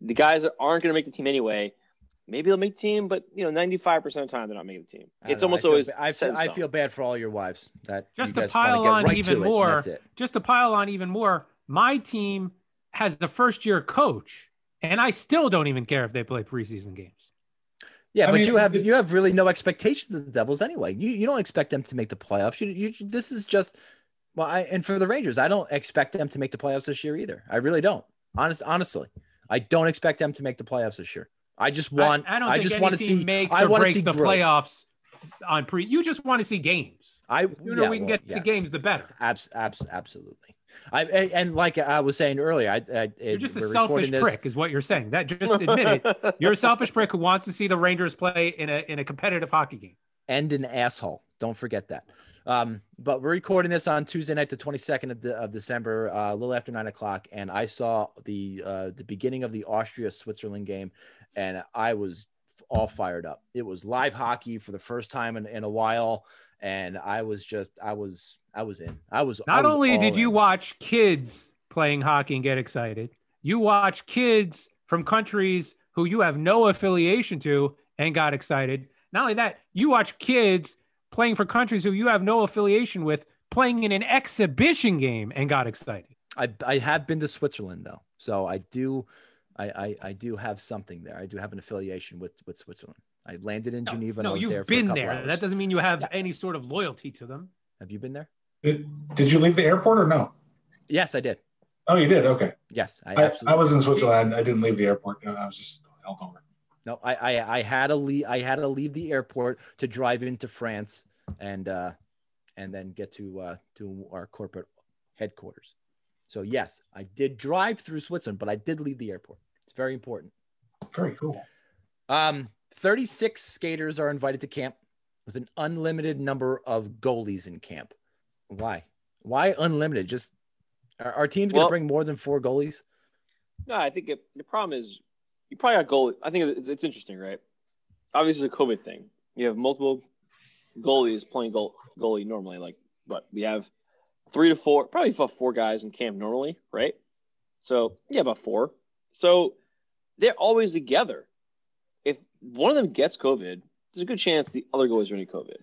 the guys that aren't going to make the team anyway. Maybe they'll make the team, but you know, ninety five percent of the time they're not making the team. It's know. almost I feel always ba- I feel, I feel bad for all your wives that Just you to pile on right even to it, more, it. Just to pile on even more, my team has the first year coach, and I still don't even care if they play preseason games. Yeah, I but mean, you have you have really no expectations of the Devils anyway. You you don't expect them to make the playoffs. You, you this is just well, I and for the Rangers, I don't expect them to make the playoffs this year either. I really don't. Honest, honestly, I don't expect them to make the playoffs this year. I just want I, I don't I just want to see makes I or want to breaks see the growth. playoffs on pre. You just want to see games. I The sooner yeah, we can well, get the games, the better. Abs, abs, absolutely. I and, like I was saying earlier, I, I You're just a selfish this- prick, is what you're saying. That just admit it. You're a selfish prick who wants to see the Rangers play in a in a competitive hockey game. and an asshole. Don't forget that. Um, but we're recording this on Tuesday night, the 22nd of, the, of December, uh, a little after nine o'clock, and I saw the uh, the beginning of the Austria Switzerland game, and I was all fired up. It was live hockey for the first time in, in a while, and I was just I was I was in. I was I Not was only did you watch kids playing hockey and get excited, you watch kids from countries who you have no affiliation to and got excited. Not only that, you watch kids playing for countries who you have no affiliation with playing in an exhibition game and got excited. I I have been to Switzerland though, so I do. I, I, I do have something there. I do have an affiliation with, with Switzerland. I landed in No, Geneva. I no was you've there for a been there. hours. That doesn't mean you have Yeah. any sort of loyalty to them. Have you been there? Did, did you leave the airport or no? Yes, I did. Oh, you did. Okay. Yes, I I. I was in Switzerland. I didn't leave the airport. I was just held over. no, I, I I had to leave. I had to leave the airport to drive into France and uh, and then get to uh, to our corporate headquarters. So yes, I did drive through Switzerland, but I did leave the airport. It's very important. Very cool. Um, 36 skaters are invited to camp with an unlimited number of goalies in camp. Why? Why unlimited? Just are our teams going to bring more than four goalies? No, I think it, the problem is you probably got goal. I think it's, it's interesting, right? Obviously, it's a COVID thing. You have multiple goalies playing goal, goalie normally. Like, but we have three to four, probably about four guys in camp normally, right? So yeah, about four. So they're always together. If one of them gets COVID, there's a good chance the other goalies are getting COVID.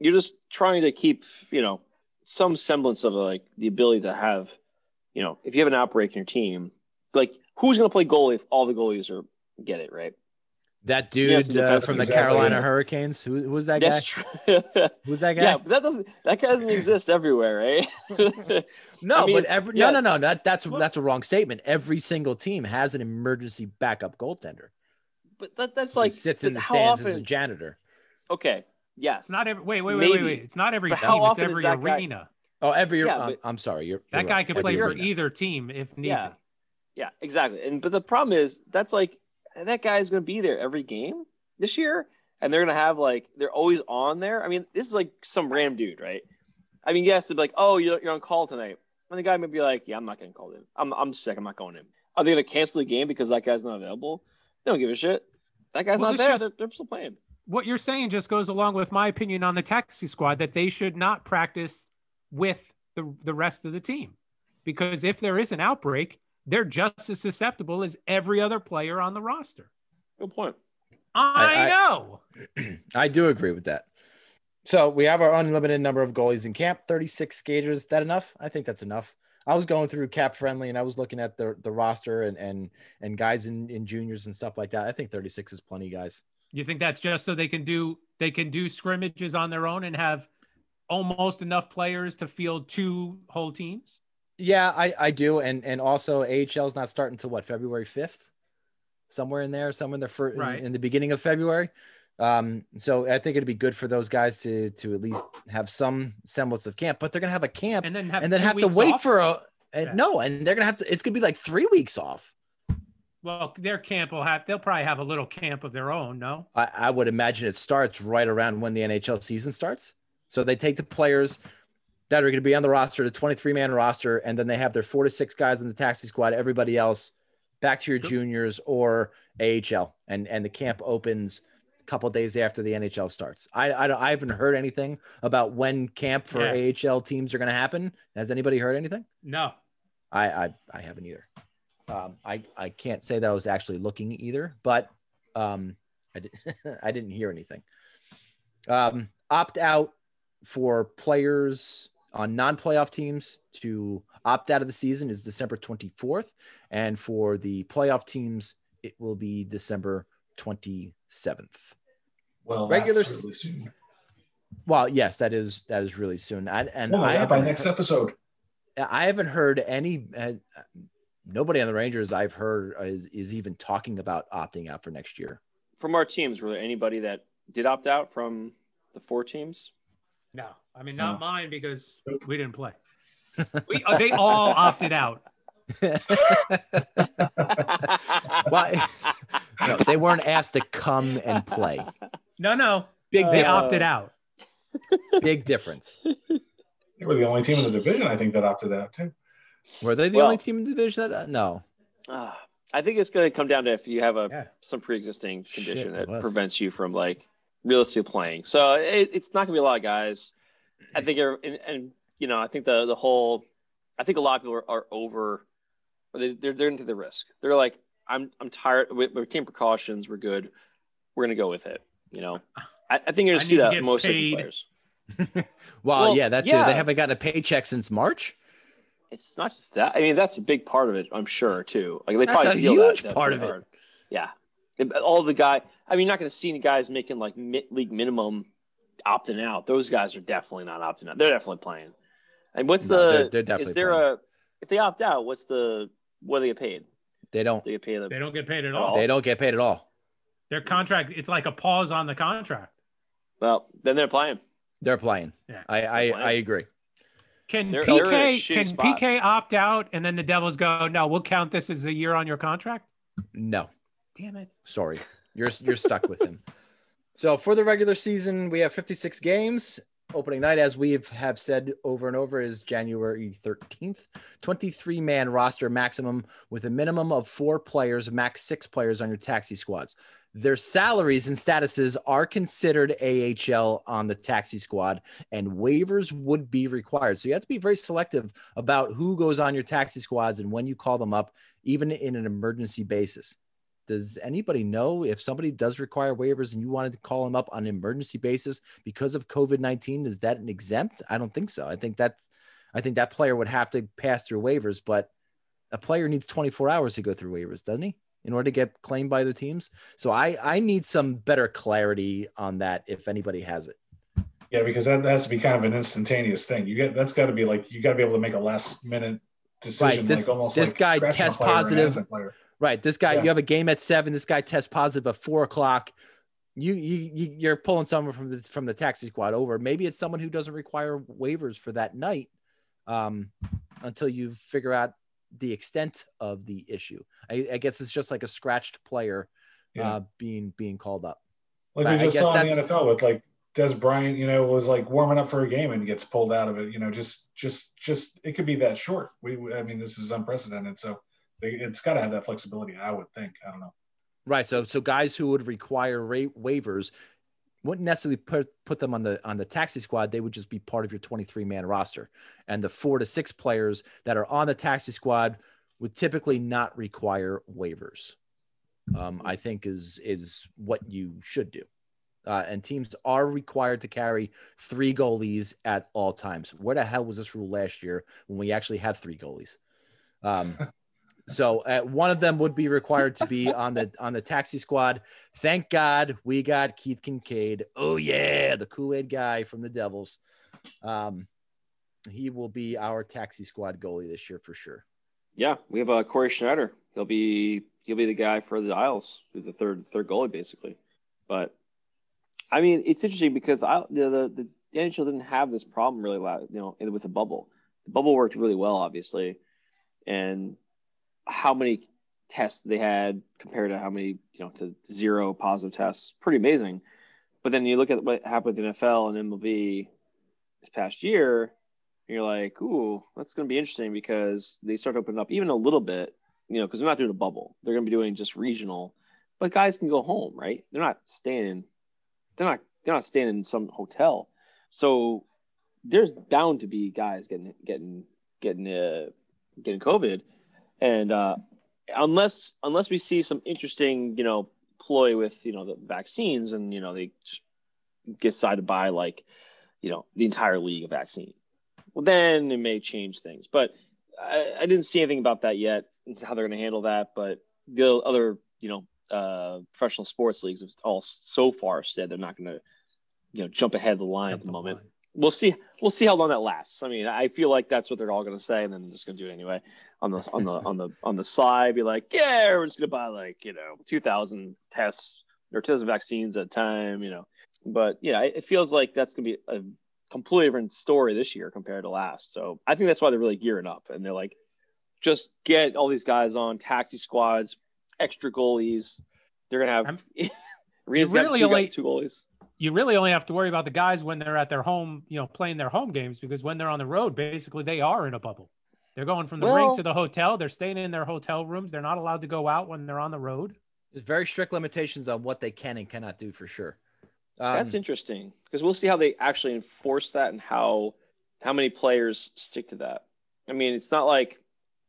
You're just trying to keep, you know, some semblance of like the ability to have, you know, if you have an outbreak in your team, like who's going to play goalie if all the goalies are get it right? That dude Yes, uh, from the exactly Carolina. Hurricanes. Who, was that guy? Who's that guy? yeah, but that doesn't that guy doesn't exist everywhere, right? No, I mean, but every no, no, yes. no. That, that's that's a wrong statement. Every single team has an emergency backup goaltender. but that, that's like sits in the stands as a janitor. Okay, yes, It's not every wait, wait, wait, wait, wait. It's not every But team, it's every that guy- arena. Oh, every. Yeah, I'm, but- I'm sorry. You're, That you're guy right. could Every play for either team if needed. Yeah. Yeah, exactly. And but the problem is that's like that guy's going to be there every game this year, and they're going to have like they're always on there. I mean, this is like some random dude, right? I mean, yes, they'd be like, "Oh, you're, you're on call tonight," and the guy might be like, "Yeah, I'm not getting called in. I'm I'm sick. I'm not going in." Are they going to cancel the game because that guy's not available? They don't give a shit. That guy's Well, not there. just- they're, they're still playing. What you're saying just goes along with my opinion on the taxi squad that they should not practice with the the rest of the team. Because if there is an outbreak, they're just as susceptible as every other player on the roster. Good point. I, I- know. I do agree with that. So we have our unlimited number of goalies in camp. 36 skaters. Is that enough? I think that's enough. I was going through CapFriendly and I was looking at the, the roster and, and, and guys in, in juniors and stuff like that. I think 36 is plenty, guys. You think that's just so they can do they can do scrimmages on their own and have almost enough players to field two whole teams? Yeah, I, I do. And, and also AHL is not starting until what, February 5th? Somewhere in there, somewhere in the first, Right. in, in the beginning of February. Um, so I think it'd be good for those guys to, to at least have some semblance of camp, but they're going to have a camp And then have and then have to wait off? for a, and Yeah. no, and they're to have to, it's to be like three weeks off. Well, their camp will have they'll probably have a little camp of their own, no? I, I would imagine it starts right around when the NHL season starts. So they take the players that are going to be on the roster, the 23 man roster, and then they have their four to six guys in the taxi squad, everybody else back to your Yep. juniors or AHL. And, and the camp opens a couple days after the NHL starts. I, I, I haven't heard anything about when camp for AHL teams are going to happen. Has anybody heard anything? No. I, I, I haven't either. Um, I, I can't say that I was actually looking either, but um, I, did, I didn't hear anything. Um, opt out for players on non-playoff teams to opt out of the season is December 24th, and for the playoff teams, it will be December 27th. Well, Regular really soon. Well, yes, that is that is really soon. I, and Well, I yeah, by next heard- episode. I haven't heard any. Uh, nobody on the Rangers I've heard is, is even talking about opting out for next year. From our teams, were there anybody that did opt out from The four teams. No, I mean not No. mine because we didn't play. We, uh, they all opted out. Why? no, they weren't asked to come and play. No, no, Big they Uh, difference. opted out. Big difference. They were the only team in the division, I think, that opted out too. Were they the Well- only team in the division that? No. Ah, I think it's going to come down to if you have a Yeah. some pre-existing condition it that prevents you from like realistically playing. So it, it's not going to be a lot of guys. I think, and, and you know, I think the the whole, I think a lot of people are, are over, or they, they're they're into the risk. They're like, I'm I'm tired. We, we're taking precautions. We're good. We're going to go with it. You know, I, I think you're I to see that most players. Well, Well, yeah, that's yeah. They haven't gotten a paycheck since March. It's not just that. I mean, that's a big part of it. I'm sure too. Like they That's probably a feel that- huge that part pretty of it. Yeah, all the guy. I mean, you're not going to see any guys making like mid league minimum opting out. Those guys are definitely not opting out. They're definitely playing. And what's No, the? they're- they're definitely is there playing. a? If they opt out, what's the? What do they get paid? They don't. They get paid. They don't get paid at all. They don't get paid at all. Their contract, it's like a pause on the contract. well, then they're playing. They're playing. Yeah. I I, playing. I agree. Can They're- they're PK can spot. PK opt out and then the Devils go, no, we'll count this as a year on your contract? No. Damn it. Sorry. You're you're stuck with him. So for the regular season, we have 56 games. Opening night, as we have- have said over and over, is January 13th. 23 man roster maximum with a minimum of four players, max six players on your taxi squads. Their salaries and statuses are considered AHL on the taxi squad, and waivers would be required. So you have to be very selective about who goes on your taxi squads and when you call them up, even in an emergency basis. Does anybody know if somebody does require waivers and you wanted to call them up on an emergency basis because of covid-19 is that an exempt? I don't think so. I think that's i think that player would have to pass through waivers but a player needs 24 hours to go through waivers doesn't he in order to get claimed by the teams so i i need some better clarity on that if anybody has it Yeah, because that has to be kind of an instantaneous thing. You get that's got to be like you got to be able to make a last minute decision, this- like almost this like guy test player or an positive. Right. This guy, Yeah. you have a game at seven. This guy tests positive at four o'clock. You, you, you you're pulling someone from the from the taxi squad over. Maybe it's someone who doesn't require waivers for that night, um, until you figure out the extent of the issue. I, I guess it's just like a scratched player, Yeah. uh, being being called up. Like we just saw in the NFL with like Dez Bryant, you know, was like warming up for a game and gets pulled out of it. You know, just just just it could be that short. We, we- I mean, this is unprecedented, so it's got to have that flexibility. I would think. I don't know. Right. So so guys who would require ra- waivers wouldn't necessarily put put them on the on the taxi squad. They would just be part of your 23 man roster. And the four to six players that are on the taxi squad would typically not require waivers. Um, I think is is what you should do. Uh, and teams are required to carry three goalies at all times. Where the hell was this rule last year when we actually had three goalies? Um, so uh, one of them would be required to be on the on the taxi squad. Thank God we got Keith Kinkaid. Oh yeah, the Kool Aid guy from the Devils. Um, he will be our taxi squad goalie this year for sure. Yeah, we have uh, Cory Schneider. He'll be he'll be the guy for the Isles, who's the third third goalie basically. But I mean, it's interesting because I the the, the NHL didn't have this problem really loud, you know, with the bubble. The bubble worked really well, obviously, and how many tests they had compared to how many you know to zero positive tests, pretty amazing. But then you look at what happened with the NFL and MLB this past year, and you're like, ooh, that's going to be interesting because they start to open up even a little bit, you know, because they're not doing a bubble. They're going to be doing just regional, but guys can go home, right? They're not staying, they're not, they're not staying in some hotel. So there's bound to be guys getting, getting, getting, uh, getting COVID. And, uh, unless, unless we see some interesting, you know, ploy with, you know, the vaccines and, you know, they just decide to buy like, you know, the entire league of vaccine well, then it may change things. But I, I didn't see anything about that yet, and how they're going to handle that. But the other, you know, uh, professional sports leagues have all so far said they're not going to, you know, jump ahead of the line at the moment. We'll see. We'll see how long that lasts. I mean, I feel like that's what they're all going to say, and then they're just going to do it anyway on the on the on the on the side. Be like, yeah, we're just going to buy like you know, two thousand tests or two thousand vaccines at a time. You know, But yeah, it it feels like that's gonna be a completely different story this year compared to last. So I think that's why they're really gearing up and they're like, just get all these guys on taxi squads, extra goalies. They're gonna have. Arena's got really got only- two goalies. You really only have to worry about the guys when they're at their home, you know, playing their home games because when they're on the road, basically they are in a bubble. They're going from the Well- rink to the hotel. They're staying in their hotel rooms. They're not allowed to go out when they're on the road. There's very strict limitations on what they can and cannot do for sure. Um, That's interesting because we'll see how they actually enforce that and how how many players stick to that. I mean, it's not like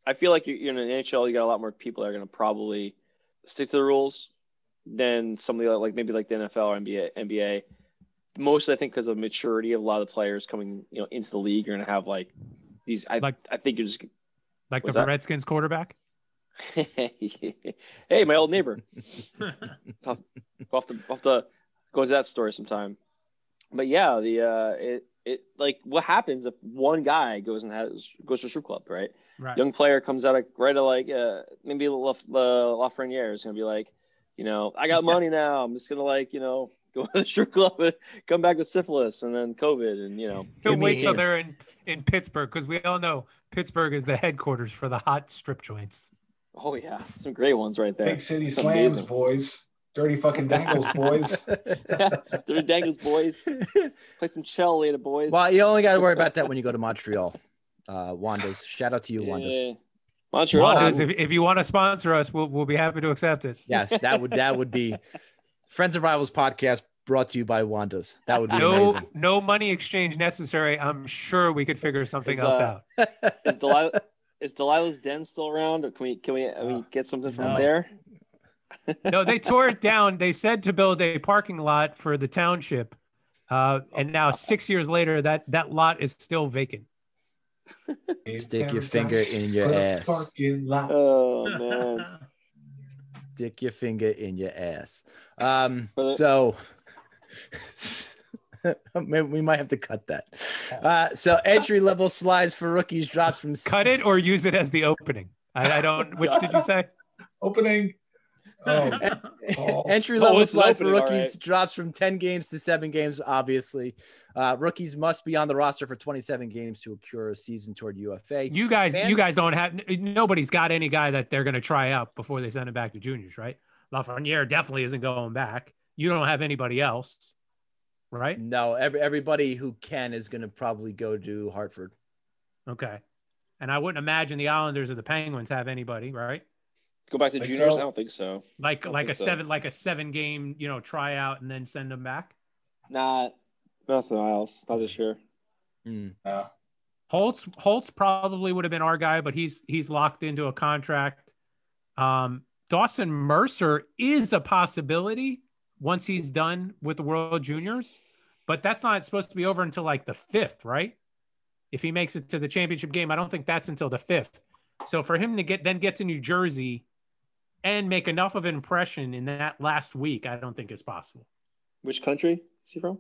I feel like you're, you're in an NHL. You got a lot more people that are going to probably stick to the rules than somebody like, like maybe like the NFL or NBA. NBA. Mostly, I think because of maturity of a lot of the players coming you know into the league, you're going to have like these. I Like- I think you're just. Like the that? Redskins quarterback. hey, my old neighbor. To I'll have to go into that story sometime. But yeah, the uh, it it like what happens if one guy goes and has goes to a strip club, right? right. Young player comes out of right at like uh, maybe La, La, Lafreniere is gonna be like, you know, I got money now. I'm just gonna like you know go to the strip club and come back with syphilis and then COVID and you know He'll Give wait till they're in, in Pittsburgh because we all know Pittsburgh is the headquarters for the hot strip joints. oh yeah, some great ones right there. Big city It's slams, amazing. boys. Dirty fucking dangles, boys. Dirty Dangles boys, play some shell later, boys. well, you only got to worry about that when you go to Montreal. Uh, Wanda's. Shout out to you, Wanda's. Yeah. Montreal. Wanda's, if, if you want to sponsor us, we'll, we'll be happy to accept it. Yes, that would that would be Friends of Rivals podcast brought to you by Wanda's. That would be No, amazing. no money exchange necessary. I'm sure we could figure something Is, else uh, out. is, Delilah, is Delilah's Den still around? Or can we can we, I mean, get something from No. there? No, they tore it down. They said to build a parking lot for the township, uh, and now six years later, that that lot is still vacant. Stick your finger in your ass. Oh man. Stick your finger in your ass. Um, so maybe we might have to cut that. Uh, so entry level slides for rookies drops from Cut it or use it as the opening. I, I don't. Which did you say? Opening. Oh, oh. Entry Oh, level it's an slide for rookies right. drops from 10 games to seven games, obviously. Uh, rookies must be on the roster for 27 games to accrue a season toward UFA. You guys, Fans- you guys don't have. Nobody's got any guy that they're going to try out before they send him back to juniors, right? Lafreniere definitely isn't going back. You don't have anybody else, right? no, every, everybody who can is going to probably go to Hartford. Okay. And I wouldn't imagine the Islanders or the Penguins have anybody, right? Go back to Think juniors? so? I don't think so. Like like a think so. seven like a seven game you know tryout and then send them back. Nah, nothing else. Not this year. Hmm. Uh, Holtz Holtz probably would have been our guy, but he's he's locked into a contract. Um, Dawson Mercer is a possibility once he's done with the World Juniors, but that's not supposed to be over until like the fifth, right? If he makes it to the championship game, I don't think that's until the fifth. So for him to get then get to New Jersey and make enough of an impression in that last week, I don't think is possible. Which country is he from?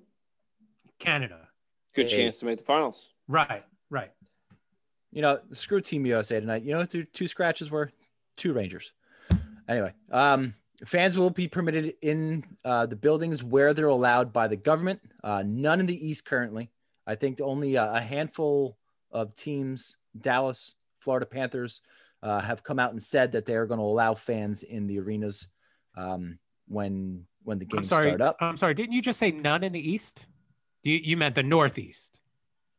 Canada, Good Hey. chance to make the finals. right, right. You know, screw Team USA tonight. You know what the two scratches were? Two Rangers. Anyway, um, fans will be permitted in uh, the buildings where they're allowed by the government. Uh, none in the East currently. I think only a, a handful of teams, Dallas, Florida Panthers, uh, have come out and said that they're going to allow fans in the arenas um, when when the games start up. I'm sorry. Didn't you just say none in the East? You, you meant the Northeast.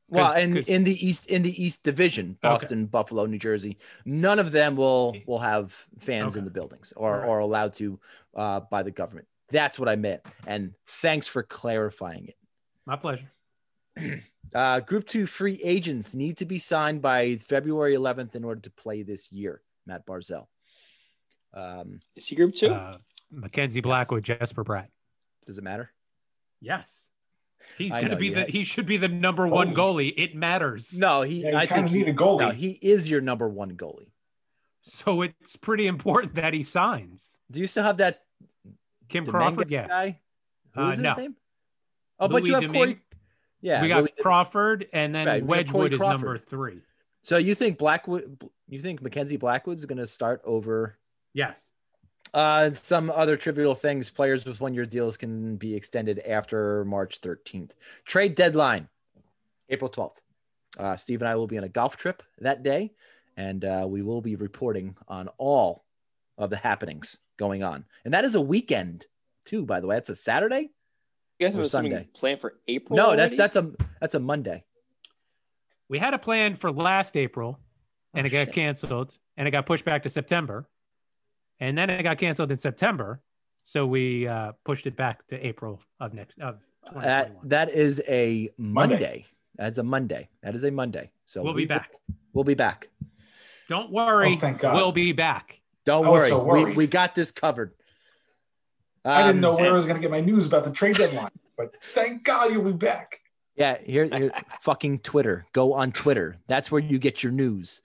Well, in in the East in the East Division, Boston, Buffalo, New Jersey, none of them will will have fans in the buildings or Alright. or allowed to uh, by the government. That's what I meant. And thanks for clarifying it. My pleasure. Uh, group two free agents need to be signed by February 11th in order to play this year. Matt Barzal. Um, Is he group two? Uh, Mackenzie Blackwood, Jesper Bratt. does it matter? Yes. He's I going to be the had- he should be the number one Oh. goalie. It matters. No, he. Yeah, I think kinda he, a goalie. No, he is your number one goalie. So it's pretty important that he signs. Do you still have that Kim Domingue Crawford, yeah. guy? Who Uh, his no. name? Oh, but you Louis have Corey. Yeah, we got Crawford and then Right, we got Corey Wedgewood is number three. So you think Blackwood? You think Mackenzie Blackwood's going to start over? Yes. Uh, some other trivial things. Players with one year deals can be extended after March 13th. Trade deadline, April 12th. Uh, Steve and I will be on a golf trip that day, and uh, we will be reporting on all of the happenings going on. And that is a weekend, too, by the way. That's a Saturday. You guys Or have something Sunday. planned for April? No, already? that's that's a that's a Monday. We had a plan for last April, and Oh, it got shit. canceled, and it got pushed back to September, and then it got canceled in September, so we uh, pushed it back to April of next of That 2021. that is a Monday. Monday. That's a Monday. That is a Monday. So we'll we- be back. We'll be back. Don't worry, Oh, thank God. we'll be back. Don't I worry. so we, we got this covered. I didn't Um, know where I was going to get my news about the trade deadline, but thank God you'll be back. Yeah, here, here fucking Twitter. Go on Twitter. That's where you get your news.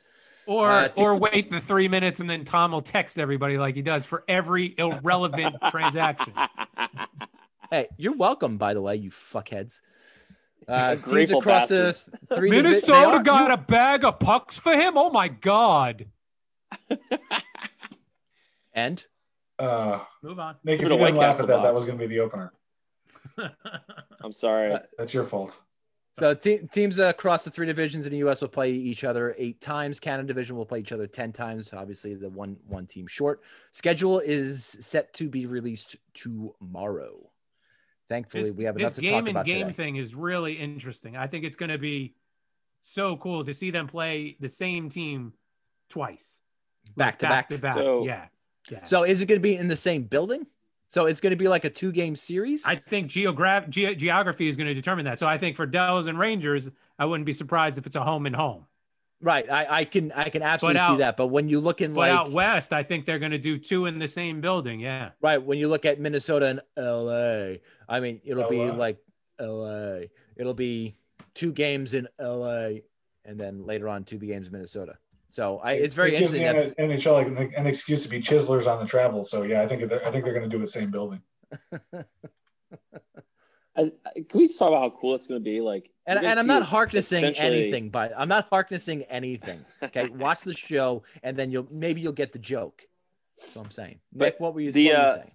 Or Uh, or wait the three minutes and then Tom will text everybody like he does for every irrelevant transaction. Hey, you're welcome, by the way, you fuckheads. Uh, teams across bastards. the three Minnesota are- got a bag of pucks for him. Oh my god! and Uh, Move on. Nick, if you didn't White laugh Castle at that, that was going to be the opener. I'm sorry. That's your fault. so te- teams across the three divisions in the U.S. will play each other eight times. Canada division will play each other ten times. Obviously, the one one team short. Schedule is set to be released tomorrow. Thankfully, this, we have enough to game talk and about game and today. thing is really interesting. I think it's going to be so cool to see them play the same team twice, Back to back back. to back. So- yeah, yeah. So is it going to be in the same building? So it's going to be like a two game series? I think geograph ge- geography is going to determine that. So I think for Devils and Rangers, I wouldn't be surprised if it's a home and home. right. I, I can I can absolutely see that. But when you look in like out west, I think they're going to do two in the same building. Yeah. right, when you look at Minnesota and LA, I mean it'll be like LA. It'll be two games in LA and then later on two games in Minnesota. So I, it's very it gives interesting. the That, NHL like an, an excuse to be chiselers on the travel. So yeah, I think they're, I think they're going to do it same building. I, I- can we just talk about how cool it's going to be? Like, and, and I'm not it harnessing essentially- anything, but I'm not harnessing anything. Okay, watch the show and then you'll maybe you'll get the joke. That's what I'm saying. But Nick, what were you, the, what were you uh, saying?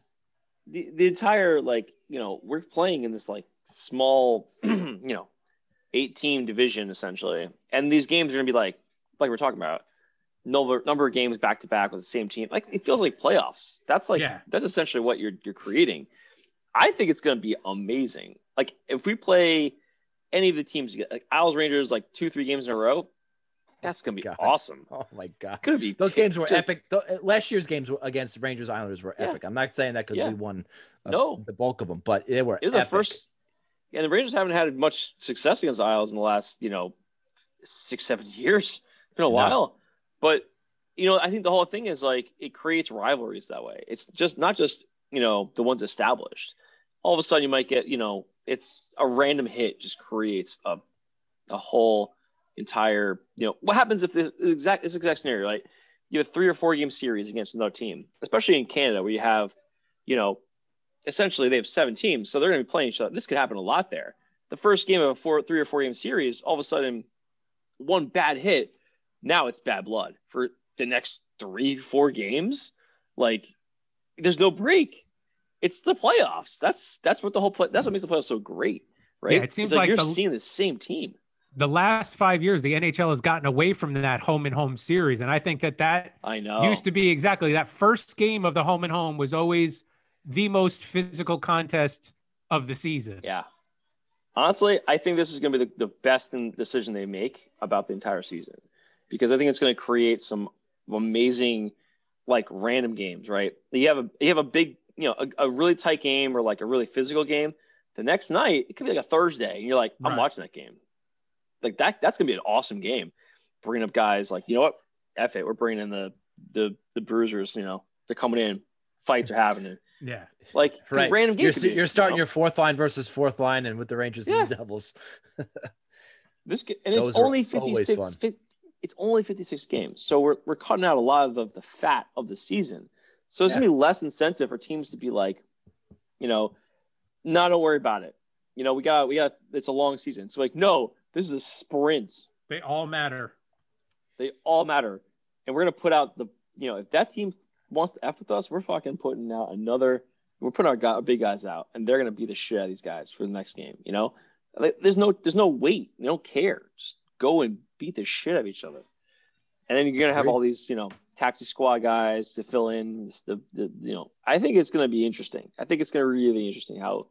the the entire like you know we're playing in this like small you know eight team division essentially, and these games are gonna be like like we're talking about number number of games back to back with the same team. Like it feels like playoffs. That's like Yeah. that's essentially what you're you're creating. I think it's gonna be amazing. Like if we play any of the teams, like Isles Rangers, like two three games in a row, that's gonna be God. awesome. Oh my god. Gonna be Those t- games were just- epic. Th- Last year's games were- against Rangers Islanders were Yeah. epic. I'm not saying that because Yeah. we won uh, No. the bulk of them, but they were It was epic. the first, and The Rangers haven't had much success against the Isles in the last, you know, six, seven years. It's been a No. while, but you know, I think the whole thing is like it creates rivalries that way. It's just not just you know the ones established. All of a sudden, you might get you know, it's a random hit just creates a a whole entire you know what happens if this exact this exact scenario right you have a three or four game series against another team especially in canada where you have you know essentially they have seven teams, so they're going to be playing each other. This could happen a lot there. The first game of a four, three or four game series, all of a sudden, one bad hit, now it's bad blood for the next three, four games. Like, there's no break. It's the playoffs. That's that's what the whole play. That's what makes the playoffs so great, right? Yeah, it seems It's like you're the- seeing the same team. The last five years, the NHL has gotten away from that home and home series, and I think that that I know. used to be exactly that first game of the home and home was always the most physical contest of the season. Yeah. Honestly, I think this is going to be the, the best decision they make about the entire season because I think it's going to create some amazing like random games, right? You have a you have a big, you know, a, a, really tight game or like a really physical game. The next night, it could be like a Thursday, and you're like, I'm right. watching that game. Like that, that's gonna be an awesome game. Bringing up guys like, you know what, F it, we're bringing in the the the bruisers. You know, they're coming in, fights are happening. yeah, like right. random games. You're, you're starting you know? your fourth line versus fourth line, and with the Rangers yeah. and the Devils. this and it's only 56, it's only 56 games. So we're we're cutting out a lot of the, the fat of the season. So it's Yeah. going to be less incentive for teams to be like, you know, no, don't worry about it. You know, we got we got it's a long season. So like, no, this is a sprint. They all matter. They all matter. And we're going to put out the, you know, if that team wants to f with us, we're fucking putting out another. We're putting our, guy, our big guys out, and they're gonna be the shit out of these guys for the next game. You know, like, there's no there's no wait. They don't care. Just go and beat the shit out of each other. And then you're gonna have all these, you know, taxi squad guys to fill in the, the you know. I think it's gonna be interesting. I think it's gonna be really interesting how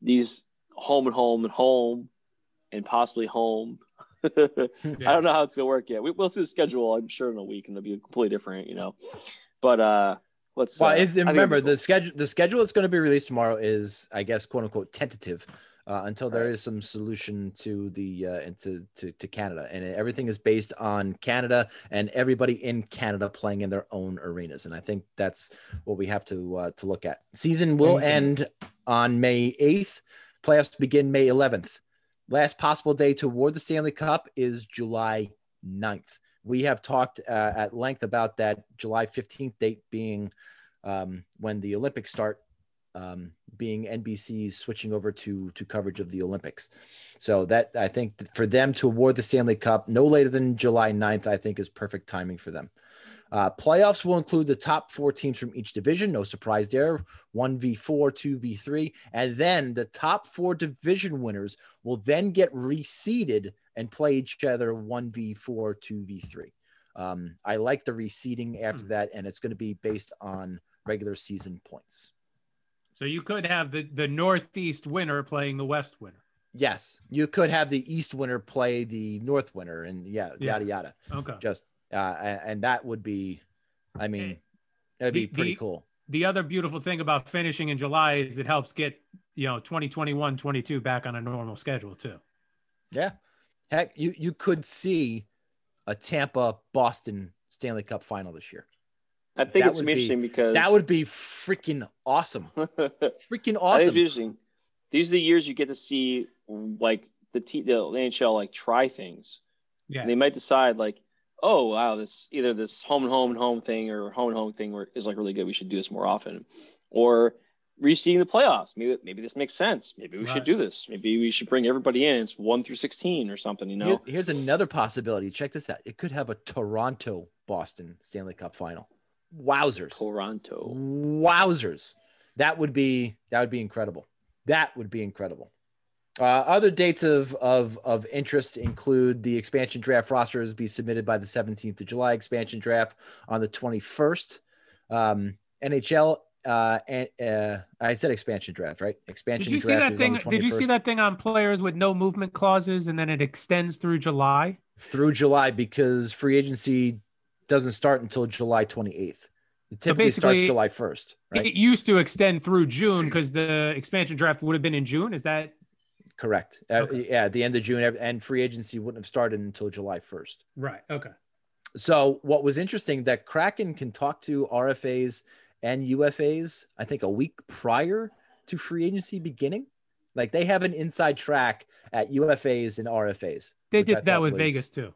these home and home and home and possibly home. I don't know how it's gonna work yet. We, we'll see the schedule. I'm sure in a week, and it'll be completely different, you know. But uh let's. Well, uh, is, I think it'll remember cool. the schedule. The schedule that's going to be released tomorrow is, I guess, quote unquote, tentative, uh, until there is some solution to the uh, into to, to Canada, and everything is based on Canada and everybody in Canada playing in their own arenas, and I think that's what we have to uh, to look at. Season will end on May eighth. Playoffs begin May eleventh. Last possible day to award the Stanley Cup is July 9th. We have talked uh, at length about that July 15th date being um, when the Olympics start, um, being NBC's switching over to to coverage of the Olympics. So that I think for them to award the Stanley Cup no later than July 9th, I think is perfect timing for them. Uh, playoffs will include the top four teams from each division. No surprise there. 1v4, 2v3. And then the top four division winners will then get reseeded and play each other 1v4, 2v3. Um, I like the reseeding after Hmm. that, and it's going to be based on regular season points. So you could have the the Northeast winner playing the West winner. Yes, you could have the East winner play the North winner, and yeah, Yeah. yada yada. Okay. Just uh, and that would be, I mean, Hey, that'd be the- pretty the- cool. The other beautiful thing about finishing in July is it helps get you know 2021 22 back on a normal schedule too. Yeah, heck, you you could see a Tampa Boston Stanley Cup final this year. I think that it's would be be- interesting because That would be freaking awesome. Freaking awesome. it's interesting. These are the years you get to see like the T, the NHL like try things. Yeah. And they might decide like, oh wow, this either this home and home and home thing or home and home thing where- is like really good. We should do this more often, or reseeding the playoffs. Maybe maybe this makes sense. Maybe we Right. should do this. Maybe we should bring everybody in. It's one through sixteen or something. You know, Here- here's another possibility. Check this out. It could have a Toronto Boston Stanley Cup final. Wowzers. Toronto. Wowzers. That would be that would be incredible. That would be incredible. Uh, other dates of, of of interest include the expansion draft rosters be submitted by the 17th of July, expansion draft on the 21st. Um, NHL uh, and uh, I said expansion draft, right? Expansion Did you see that thing? Did you see that thing on players with no movement clauses and then it extends through July? through July because free agency doesn't start until July 28th. It typically starts July 1st, right? It used to extend through June because the expansion draft would have been in June. Is that Correct. Uh, yeah, at the end of June, and free agency wouldn't have started until July 1st. right? Okay. So, what was interesting that Kraken can talk to RFAs and UFAs, I think a week prior to free agency beginning. Like they have an inside track at UFAs and RFAs. They did that with was- Vegas too.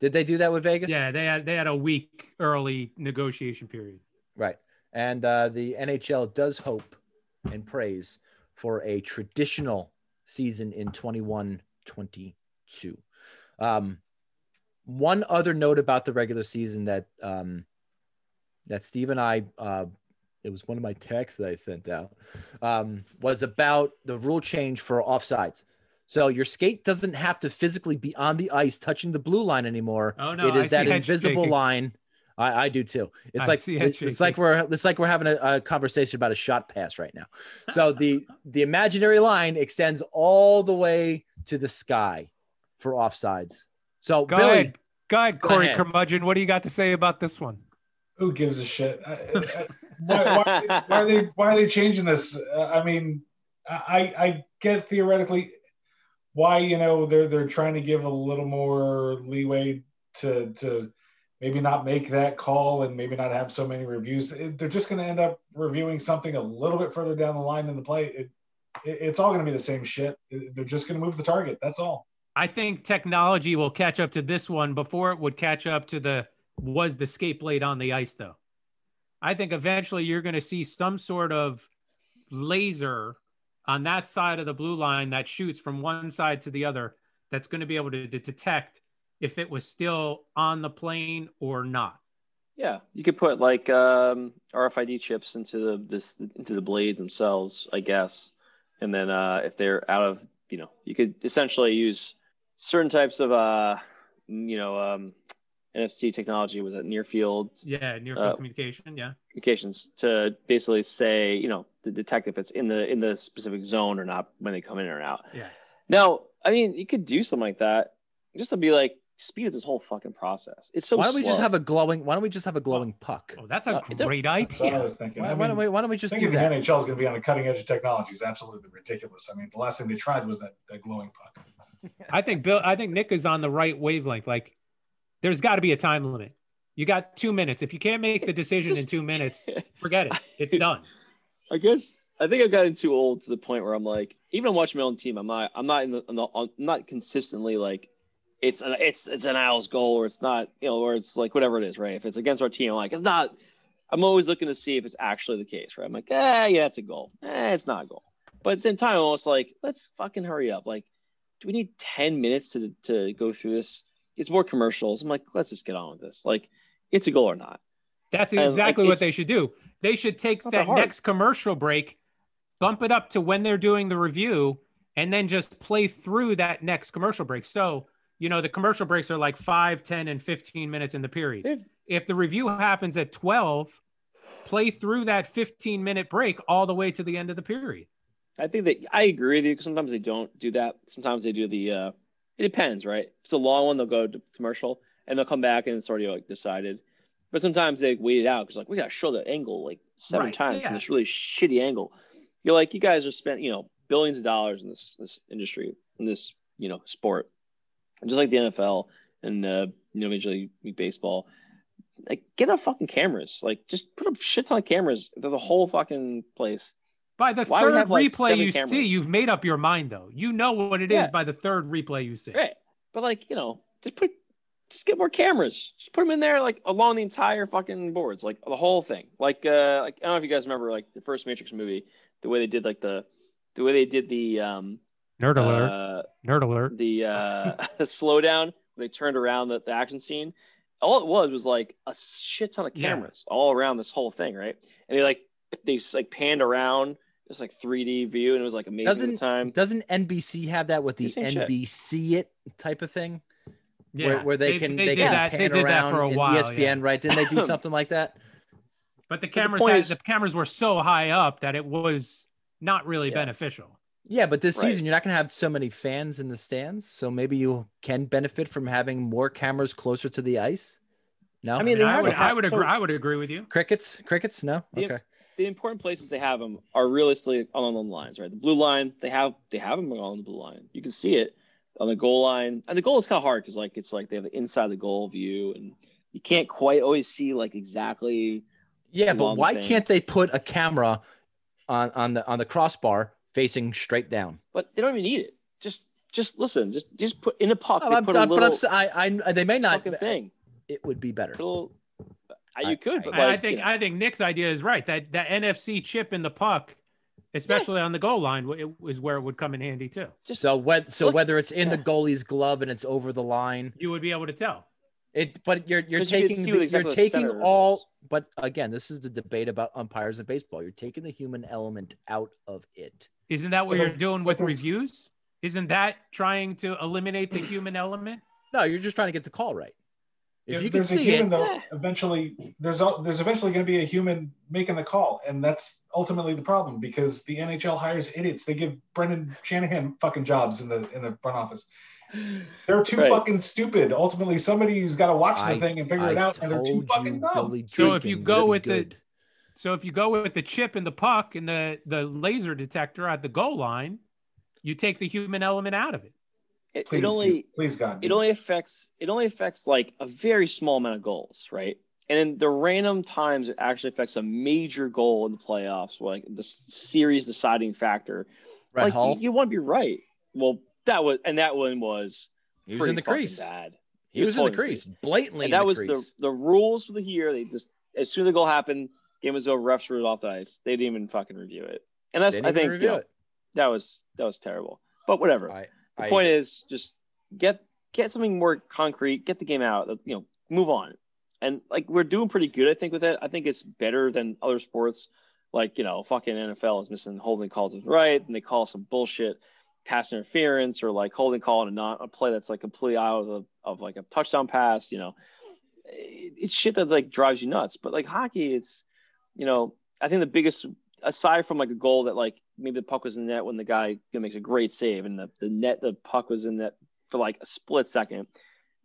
Did they do that with Vegas? Yeah, they had they had a week early negotiation period. Right. And uh, the NHL does hope and praise for a traditional season in 21 22. Um, one other note about the regular season that um, that Steve and I, uh, it was one of my texts that I sent out, um, was about the rule change for offsides. So your skate doesn't have to physically be on the ice touching the blue line anymore. Oh no, it is I that invisible shaking. line. I, I do too. It's I like see it's shaking. like we're it's like we're having a, a conversation about a shot pass right now. So the the imaginary line extends all the way to the sky for offsides. So Go Billy, ahead, go ahead, Go Corey ahead. Curmudgeon. What do you got to say about this one? Who gives a shit? I- I- why, why, why are they why are they changing this? Uh, I mean, I I get theoretically why you know they're they're trying to give a little more leeway to to maybe not make that call and maybe not have so many reviews. They're just going to end up reviewing something a little bit further down the line in the play. It, it, it's all going to be the same shit. It- They're just going to move the target. That's all. I think technology will catch up to this one before it would catch up to the was the skate blade on the ice though. I think eventually you're going to see some sort of laser on that side of the blue line that shoots from one side to the other that's going to be able to, to detect if it was still on the plane or not. Yeah, you could put like um, RFID chips into the this into the blades themselves, I guess. And then uh, if they're out of, you know, you could essentially use certain types of, uh, you know, um, NFC technology. Was it near field Yeah, near field Uh, communication. Yeah. communications to basically say, you know, to detect if it's in the in the specific zone or not when they come in or out. Yeah. Now, I mean, you could do something like that just to be like speed up this whole fucking process. It's so. why don't we just have a glowing? Why don't we just have a glowing puck? Oh, that's a Uh, it don't- great That's what I was thinking. Why, I why don't we? Why don't we just do thinking the? NHL is going to be on the cutting edge of technology is absolutely ridiculous. I mean, the last thing they tried was that, that glowing puck. I think Bill. I think Nick is on the right wavelength. Like, there's got to be a time limit. You got two minutes. If you can't make the decision in two minutes, forget it. It's done. I guess I think I've gotten too old to the point where I'm like, even watching my own team, I'm not, I'm not in the, I'm not consistently like, it's an, it's, it's an Isles goal or it's not, you know, or it's like whatever it is, right? If it's against our team, I'm like, it's not. I'm always looking to see if it's actually the case, right? I'm like, eh, yeah, it's a goal. Eh, it's not a goal. But at the same time, I'm almost like, let's fucking hurry up. Like, do we need 10 minutes to to go through this? It's more commercials. I'm like, let's just get on with this. Like, it's a goal or not. That's And, like, exactly what they should do. They should take that that next commercial break, bump it up to when they're doing the review, and then just play through that next commercial break. So, you know, the commercial breaks are like 5, 10, and 15 minutes in the period. They've- If the review happens at 12, play through that 15 minute break all the way to the end of the period. I think that I agree with you. Sometimes they don't do that. Sometimes they do the. uh It depends, right? If it's a long one, they'll go to commercial and they'll come back and it's already like decided. But sometimes they wait it out because like we gotta show the angle like seven Right, times yeah. from this really shitty angle. You're like you guys are spent you know billions of dollars in this this industry in this you know sport, and just like the NFL and uh, you know Major League Baseball. Like get up fucking cameras. Like just put up shit ton of cameras through the whole fucking place. By the Why third like, replay you see, you've made up your mind though. You know what it is Yeah. by the third replay you see. Right. But like, you know, just put just get more cameras. Just put them in there like along the entire fucking boards, like the whole thing. Like uh like I don't know if you guys remember like the first Matrix movie, the way they did like the the way they did the um Nerd alert. uh Nerd alert. the uh slowdown, they turned around the, the action scene. All it was was like a shit ton of Yeah. cameras all around this whole thing, right? And they like they just like panned around this like 3D view and it was like amazing at Doesn't- the time. Doesn't NBC have that with the Same shit. NBC it type of thing? Yeah. Where, where they, can they, did can that. pan They did that around for a while. ESPN, yeah. right? Didn't they do something like that? But the the cameras point had, is- the cameras were so high up that it was not really Yeah. beneficial. Yeah, but this Right. season you're not going to have so many fans in the stands, so maybe you can benefit from having more cameras closer to the ice. No, I I, mean, mean, I would. I would So- agree. I would agree with you. crickets, crickets. No, Yeah. okay. The important places they have them are realistically along the lines, right? The blue line, they have they have them along the blue line. You can see it on the goal line, and the goal is kind of hard because like it's like they have the inside the goal view, and you can't quite always see like exactly. Yeah, but along the why can't they put a camera on on the on the crossbar facing straight down? But they don't even need it. Just just listen. Just just put in a puck. They I'm- put a I'm- but little I'm s- I, I, they may not. thing. It would be better. Put a little, I- you could, but I, I think you know, I think Nick's idea is right. That that NFC chip in the puck, especially on the goal line, w- it is where it would come in handy too. just So whether so Look- whether it's in the goalie's glove and it's over the line, You would be able to tell. it. But you're you're 'Cause you could taking see the, exactly you're taking all. But again, this is the debate about umpires in baseball. You're taking the human element out of it. Isn't that what But you're there- doing with reviews? Isn't that trying to eliminate the human element? No, you're just trying to get the call right. If you can there's a see human, it, though, Yeah. eventually there's al- there's eventually going to be a human making the call, and that's ultimately the problem because the NHL hires idiots. They give Brendan Shanahan fucking jobs in the in the front office. They're too Right. fucking stupid. Ultimately, somebody who's got to watch the I- thing and figure I it out, and they're too fucking dumb. Billy So if you go with be the- So if you go with the chip and the puck and the the laser detector at the goal line, you take the human element out of it. It, Please, it only do. please, God, it do. only affects it only affects like a very small amount of goals, right? And then the random times it actually affects a major goal in the playoffs, like the series deciding factor. Red like Hull, you, you want to be right. Well, that was and that one was he was in the crease. Bad. He was in the totally crease, blatantly. And in that the was crease. the the rules for the year. They just as soon as the goal happened, game was over. Refs were off the ice. They didn't even fucking review it. And that's I didn't even think you know, that was that was terrible. But whatever. I, The I- point is just get get something more concrete, get the game out, you know, move on. and like we're doing pretty good, I think, with it. I think it's better than other sports. Like you know, fucking NFL is missing holding calls is right, and they call some bullshit pass interference or like holding call on a not a play that's like completely out of the, of like a touchdown pass. You know, it, it's shit that like drives you nuts. But like hockey, it's you know, I think the biggest aside from like a goal that like maybe the puck was in the net when the guy you know, makes a great save and the, the net the puck was in net for like a split second.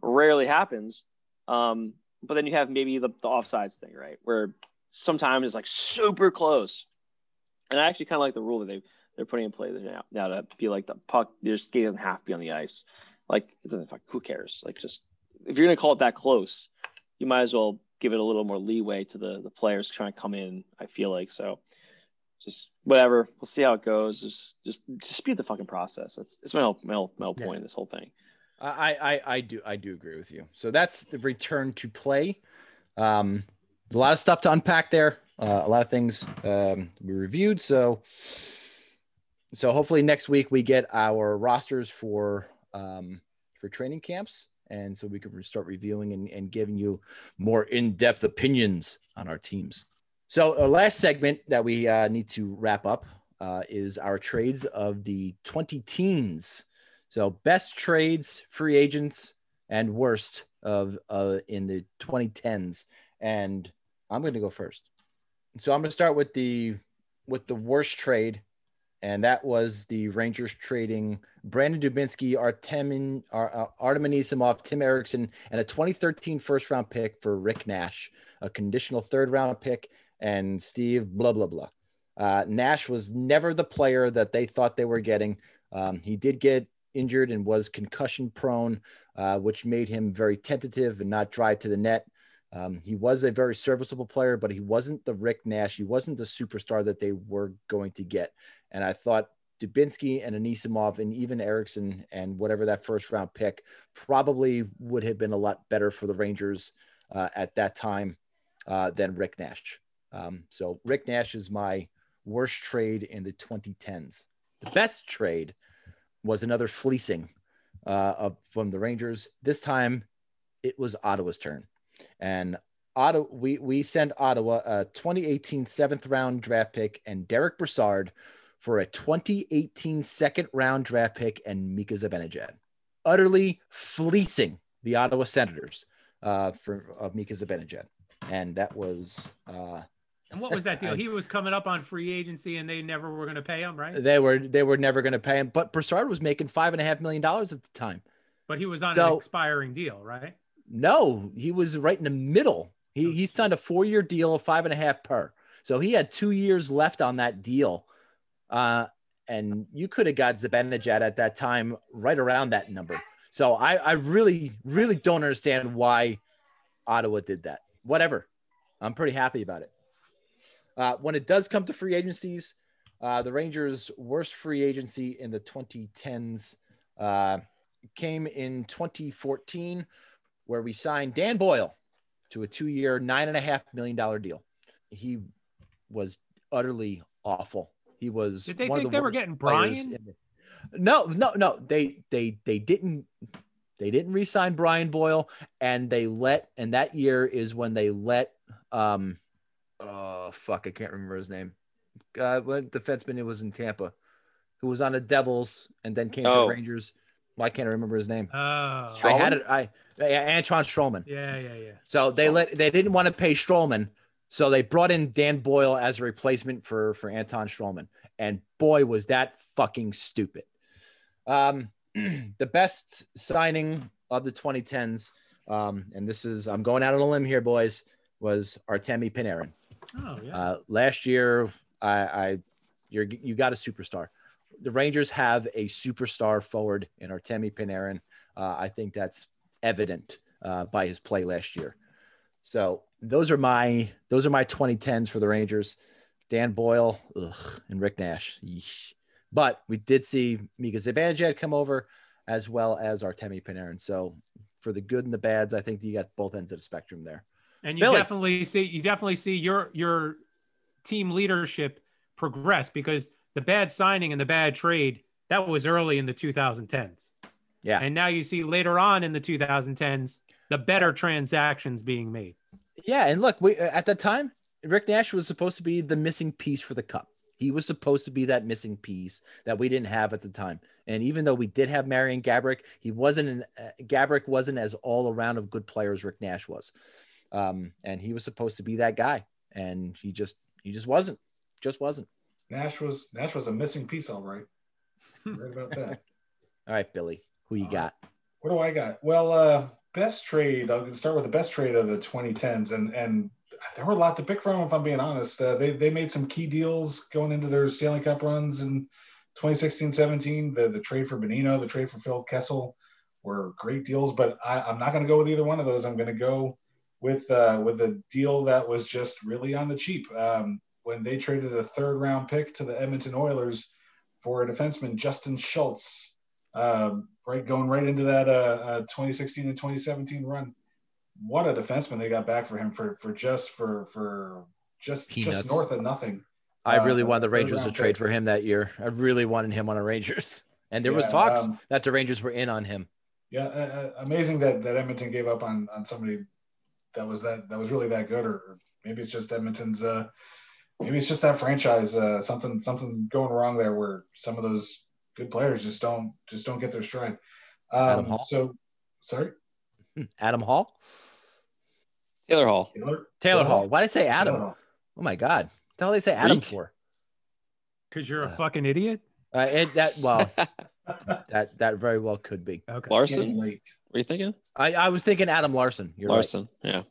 Rarely happens um, but then you have maybe the, the offsides thing right? Where sometimes it's like super close. And i actually kind of like the rule that they they're putting in play now, now to be like the puck their skate doesn't have to be on the ice. Like it doesn't fuck who cares? Like just if you're gonna call it that close you might as well give it a little more leeway to the the players trying to come in i feel like. So just whatever. We'll see how it goes. Just just dispute the fucking process. That's it's my whole my whole, my whole point Yeah. in this whole thing. I, I I do I do agree with you. So that's the return to play. Um, a lot of stuff to unpack there. Uh, a lot of things um, we reviewed. So so hopefully next week we get our rosters for um, for training camps, and so we can start reviewing and, and giving you more in depth opinions on our teams. So our last segment that we uh, need to wrap up uh, is our trades of the 20 teens. So best trades, free agents, and worst of uh, in the 2010s. And I'm going to go first. So I'm going to start with the with the worst trade, and that was the Rangers trading Brandon Dubinsky, Artemin, Ar- uh, Artem Anisimov, Tim Erixon, and a 2013 first round pick for Rick Nash, a conditional third round pick, and Steve blah blah blah. Uh, Nash was never the player that they thought they were getting. Um, he did get injured and was concussion prone, uh, which made him very tentative and not drive to the net. Um, he was a very serviceable player, but he wasn't the Rick Nash. He wasn't the superstar that they were going to get. And I thought Dubinsky and Anisimov and even Erixon and whatever that first round pick probably would have been a lot better for the Rangers uh, at that time uh, than Rick Nash. Um, so Rick Nash is my worst trade in the 2010s. The best trade was another fleecing uh, from the Rangers. This time, it was Ottawa's turn, and Ottawa we we sent Ottawa a 2018 seventh round draft pick and Derek Brassard for a 2018 second round draft pick and Mika Zibanejad, utterly fleecing the Ottawa Senators uh, for of Mika Zibanejad, and that was. Uh, And what was that deal? He was coming up on free agency, and they never were going to pay him, right? they were they were never going to pay him, but Brassard was making five and a half million dollars at the time. But he was on an expiring deal, right? No, he was right in the middle. He he signed a four year deal of five and a half per. So he had two years left on that deal. Uh, and you could have got Zibanejad at that time right around that number. So I, I really, really don't understand why Ottawa did that. Whatever. I'm pretty happy about it. Uh, when it does come to free agencies, uh, the Rangers' worst free agency in the 2010s uh, came in 2014, where we signed Dan Boyle to a two-year, nine and a half million dollar deal. He was utterly awful. He was. Did they one think the they were getting Brian? the- no, no, no. They they they didn't they didn't re-sign Brian Boyle, and they let and that year is when they let um oh fuck I can't remember his name. Uh, what defenseman it was in Tampa, who was on the Devils and then came to Oh. the Rangers. Why can't I remember his name? Oh, I had it. I yeah, Antoine Stralman. yeah, yeah, yeah. So they let they didn't want to pay Stralman, so they brought in Dan Boyle as a replacement for for Anton Stralman, and boy was that fucking stupid. Um, the best signing of the 2010s, um, and this is I'm going out on a limb here, boys, was Artemi Panarin. Oh, yeah. Uh, last year, I, I you're, you got a superstar. The Rangers have a superstar forward in Artemi Panarin. Uh, I think that's evident uh, by his play last year. So those are my those are my 2010s for the Rangers. Dan Boyle ugh, and Rick Nash. Yeesh. But we did see Mika Zibanejad come over as well as Artemi Panarin. So for the good and the bads, I think you got both ends of the spectrum there. And you Billy. definitely see you definitely see your your team leadership progress because the bad signing and the bad trade that was early in the 2010s. Yeah. And now you see later on in the 2010s the better transactions being made. Yeah, and look, we at that time, Rick Nash was supposed to be the missing piece for the cup. He was supposed to be that missing piece that we didn't have at the time. And even though we did have Marian Gaborik, he wasn't an uh, Gaborik wasn't as all around of good player as Rick Nash was. Um, and he was supposed to be that guy, and he just he just wasn't, just wasn't. Nash was Nash was a missing piece, all right. Right about that. All right, Billy, who you All got? What do I got? Well, uh, best trade. I'll start with the best trade of the 2010s, and and there were a lot to pick from. If I'm being honest, uh, they they made some key deals going into their Stanley Cup runs in 2016-17. The the trade for Bonino, the trade for Phil Kessel, were great deals. But I, I'm not going to go with either one of those. I'm going to go with uh, with a deal that was just really on the cheap. Um, when they traded a third round pick to the Edmonton Oilers for a defenseman, Justin Schultz um, right going right into that uh, uh, 2016 and 2017 run. What a defenseman they got back for him for for just for for just Peanuts. just north of nothing. I Uh, really wanted the Rangers to trade pick. for him that year. I really wanted him on the Rangers, and there was talks um, that the Rangers were in on him. Yeah, uh, uh, amazing that that Edmonton gave up on on somebody that was that that was really that good, or, or maybe it's just Edmonton's. Uh, maybe it's just that franchise. Uh, something something going wrong there, where some of those good players just don't just don't get their stride. Adam Um, Hall? so sorry, Adam Hall, Taylor Hall. Taylor. Taylor Hall. Why did I say Adam? Taylor Hall. Oh my God, what the hell did they say Adam Freak. for? Because you're a Uh, fucking idiot. Uh, it, that well, that that very well could be. Okay. Getting Larsson. What are you thinking? I, I was thinking Adam Larsson. You're right. Larsson. Yeah.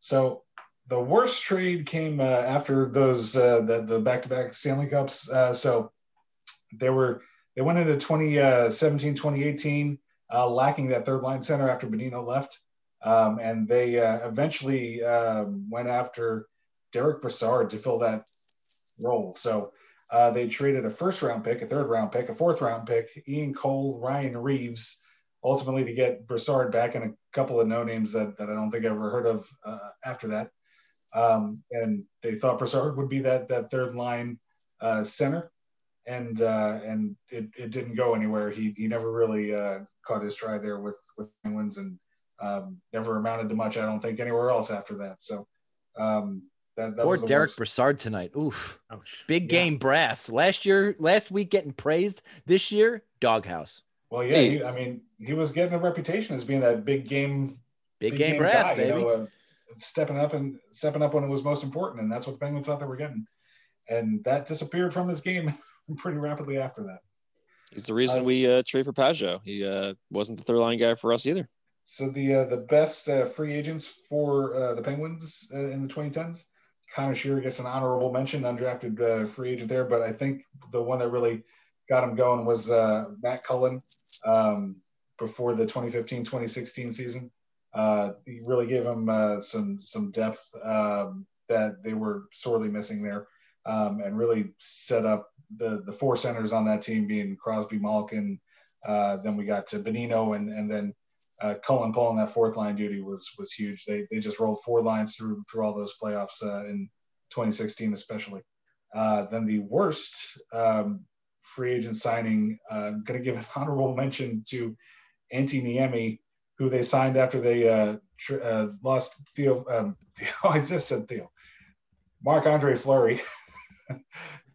So the worst trade came uh, after those uh, the the back to back Stanley Cups. Uh, so they were they went into 2017 2018 uh, lacking that third line center after Bonino left, um, and they uh, eventually um, went after Derek Brassard to fill that role. So. Uh, they traded a first round pick, a third round pick, a fourth round pick, Ian Cole, Ryan Reaves, ultimately to get Brassard back and a couple of no names that, that I don't think I ever heard of uh, after that. Um, and they thought Brassard would be that that third line uh, center, and uh, and it, it didn't go anywhere. He he never really uh, caught his stride there with with Penguins, and um, never amounted to much. I don't think anywhere else after that. So um, that, that Poor was Derek worst. Brassard tonight. Oof. Ouch. Big Yeah. game brass. Last year, last week getting praised. This year, doghouse. Well, yeah, Hey. he, I mean, he was getting a reputation as being that big game Big, game, brass, guy, baby. You know, uh, stepping up and stepping up when it was most important, and that's what the Penguins thought they were getting. And that disappeared from his game pretty rapidly after that. He's the reason Uh, we uh, trade for Pageau. He uh, wasn't the third line guy for us either. So the uh, the best uh, free agents for uh, the Penguins uh, in the 2010s, Conor Sheary gets an honorable mention, undrafted uh, free agent there. But I think the one that really got him going was uh, Matt Cullen um, before the 2015-2016 season. Uh, he really gave him uh, some some depth um, that they were sorely missing there, um, and really set up the the four centers on that team being Crosby, Malkin. Uh, then we got to Bonino, and and then uh, Cullen pulling that fourth line duty was was huge. They they just rolled four lines through through all those playoffs uh, in 2016, especially. Uh, then the worst um, free agent signing, uh, I'm going to give an honorable mention to Antti Niemi, who they signed after they uh, tr- uh, lost Theo. Um, Theo. I just said Theo. Marc-Andre Fleury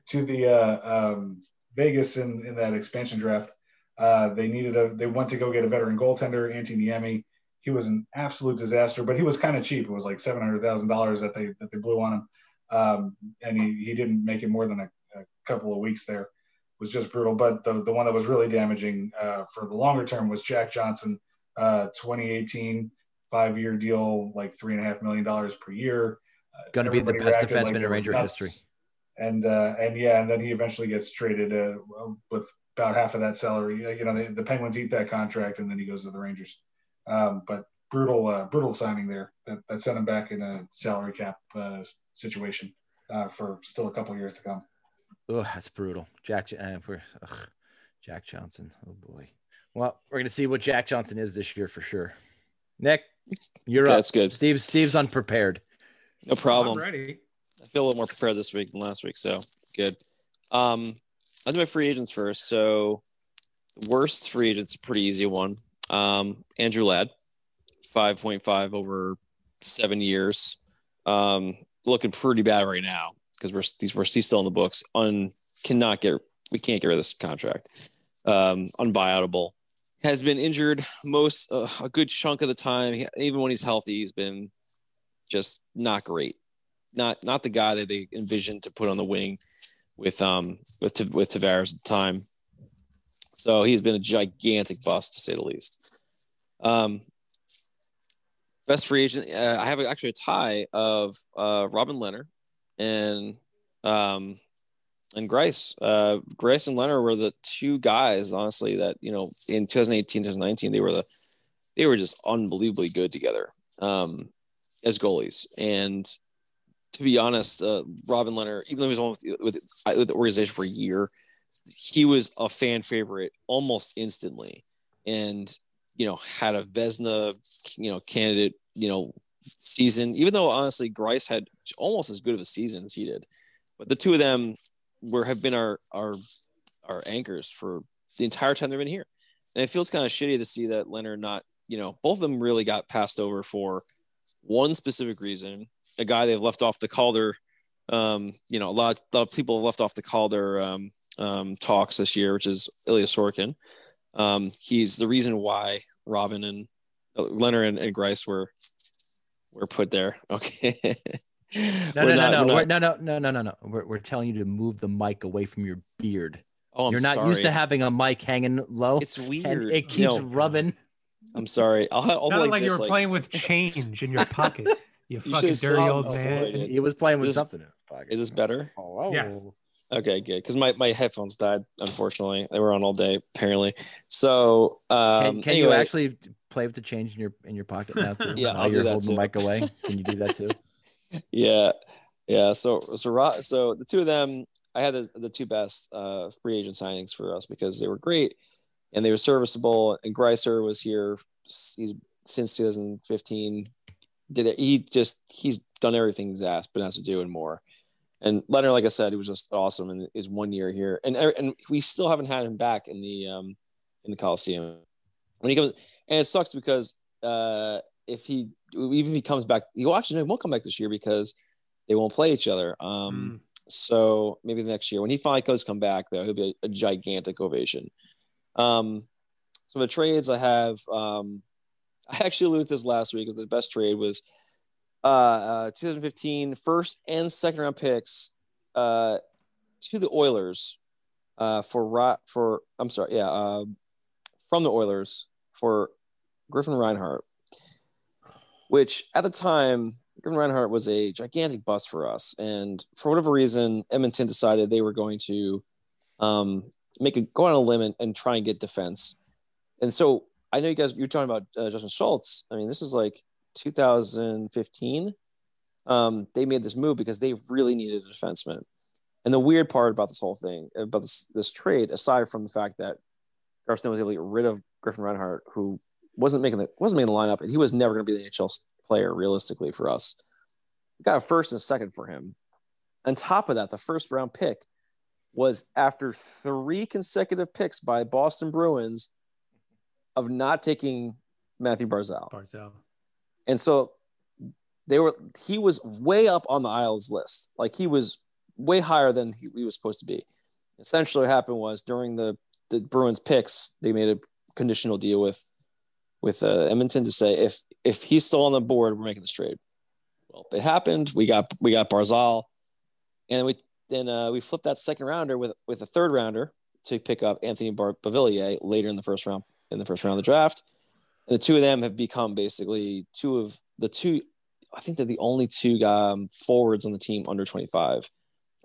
to the um, Vegas in in that expansion draft. Uh, they needed a. They went to go get a veteran goaltender, Antti Niemi. He was an absolute disaster, but he was kind of cheap. It was like seven hundred thousand dollars that they that they blew on him, um, and he, he didn't make it more than a, a couple of weeks there. It was just brutal. But the the one that was really damaging uh, for the longer term was Jack Johnson, uh, 2018 five year deal, like three and a half million dollars per year. Uh, Gonna be the best defenseman they in Ranger nuts. history. And uh, and yeah, and then he eventually gets traded uh, with about half of that salary. Uh, You know, the, the Penguins eat that contract, and then he goes to the Rangers. Um, but brutal, uh, brutal signing there that, that sent him back in a salary cap uh, situation uh, for still a couple years to come. Oh, that's brutal. Jack, uh, we're, ugh, Jack Johnson. Oh boy. Well, we're gonna see what Jack Johnson is this year for sure. Nick, you're Okay, up. that's good. Steve, Steve's unprepared. No problem. I'm ready. I feel a little more prepared this week than last week, so good. Um, I'll do my free agents first. So, worst free agent's pretty easy one. Um, Andrew Ladd, five point five over seven years. um, looking pretty bad right now because we're these we're still in the books. Un cannot get we can't get rid of this contract. Um. Has been injured most uh, a good chunk of the time. He- even when he's healthy, he's been just not great. Not not the guy that they envisioned to put on the wing with um with with Tavares at the time. So he's been a gigantic bust to say the least. Um, best free agent. Uh, I have actually a tie of uh, Robin Lehner and um, and Greiss. Uh, Greiss and Lehner were the two guys, honestly, that you know in 2018, 2019, they were the they were just unbelievably good together um, as goalies. And to be honest, uh, Robin Lehner, even though he was on with, with, with the organization for a year, he was a fan favorite almost instantly, and you know had a Vezina, you know, candidate, you know, season. Even though honestly, Greiss had almost as good of a season as he did, but the two of them were have been our our our anchors for the entire time they've been here, and it feels kind of shitty to see that Lehner not, you know, both of them really got passed over for one specific reason. A guy they've left off the Calder. Um, you know, a lot, a lot of people have left off the Calder um, um, talks this year, which is Ilya Sorokin. Um, he's the reason why Robin and uh, Lehner and, and Greiss were were put there. Okay. No, no, not- no, no, not- no, no, no, no, no, no. We're, we're telling you to move the mic away from your beard. Oh, I'm You're not sorry. used to having a mic hanging low. It's and weird. it keeps No, rubbing. I'm sorry. I'll, I'll Sounded like, like, you this, were like, playing with change in your pocket. You You fucking dirty old man. He was playing with This- something in his pocket. Is this better? Oh, Yes. Okay, good. Because my, my headphones died, unfortunately. They were on all day, apparently. So, um, Can, can you actually play with the change in your in your pocket now too? Yeah, I'll do you're that holding too. the mic away. Can you do that too? Yeah, yeah. So, so, so the two of them, I had the, the two best uh, free agent signings for us because they were great and they were serviceable. And Greiser was here. He's since 2015. Did it? He just he's done everything he's asked, but has to do and more. And Lehner, like I said, he was just awesome in his one year here, and and we still haven't had him back in the um in the Coliseum. When he comes, and it sucks because uh if he even if he comes back, he will actually no, he won't come back this year because they won't play each other. Um, so maybe the next year when he finally does come back, though, he'll be a, a gigantic ovation. Um, so the trades I have, um, I actually alluded to this last week. Was the best trade was uh, uh 2015 first and second round picks uh to the Oilers uh for Ro- for I'm sorry yeah uh, from the Oilers for Griffin Reinhart which at the time Griffin Reinhart was a gigantic bust for us and for whatever reason Edmonton decided they were going to um make a go on a limb and, and try and get defense and so I know you guys you're talking about uh, Justin Schultz I mean this is like 2015 um, they made this move because they really needed a defenseman. And the weird part about this whole thing, about this this trade, aside from the fact that Garth was able to get rid of Griffin Reinhart, who wasn't making the wasn't making the lineup, and he was never going to be the NHL player realistically for us. We got a first and a second for him. On top of that, the first round pick was after three consecutive picks by Boston Bruins of not taking Mathew Barzal. Barzell. And so they were he was way up on the Isles list. Like he was way higher than he, he was supposed to be. Essentially what happened was during the the Bruins picks, they made a conditional deal with with uh, Edmonton to say if if he's still on the board, we're making this trade. Well, it happened. We got we got Barzal, and we then uh, we flipped that second rounder with with a third rounder to pick up Anthony Bar- Beauvillier later in the first round in the first round of the draft. And the two of them have become basically two of the two. I think they're the only two um, forwards on the team under 25.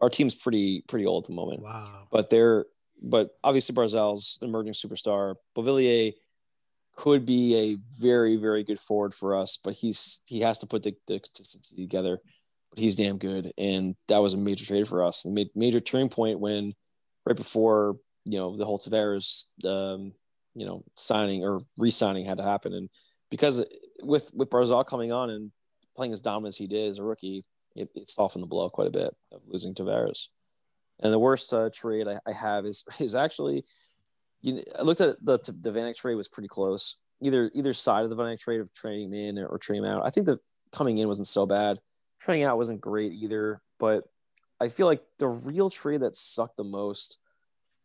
Our team's pretty pretty old at the moment, Wow. but they're but obviously Barzal's emerging superstar. Beauvillier could be a very very good forward for us, but he's he has to put the, the consistency together. But he's damn good, and that was a major trade for us. A major turning point when right before you know the whole Tavares um, you know signing or re-signing had to happen, and because with with Barzal coming on and playing as dominant as he did as a rookie, it, it softened the blow quite a bit of losing Tavares. And the worst uh, trade I, I have is is actually, you know, I looked at the the Vanek trade was pretty close. Either either side of the Vanek trade of trading in or trading him out. I think the coming in wasn't so bad. Trying out wasn't great either. But I feel like the real trade that sucked the most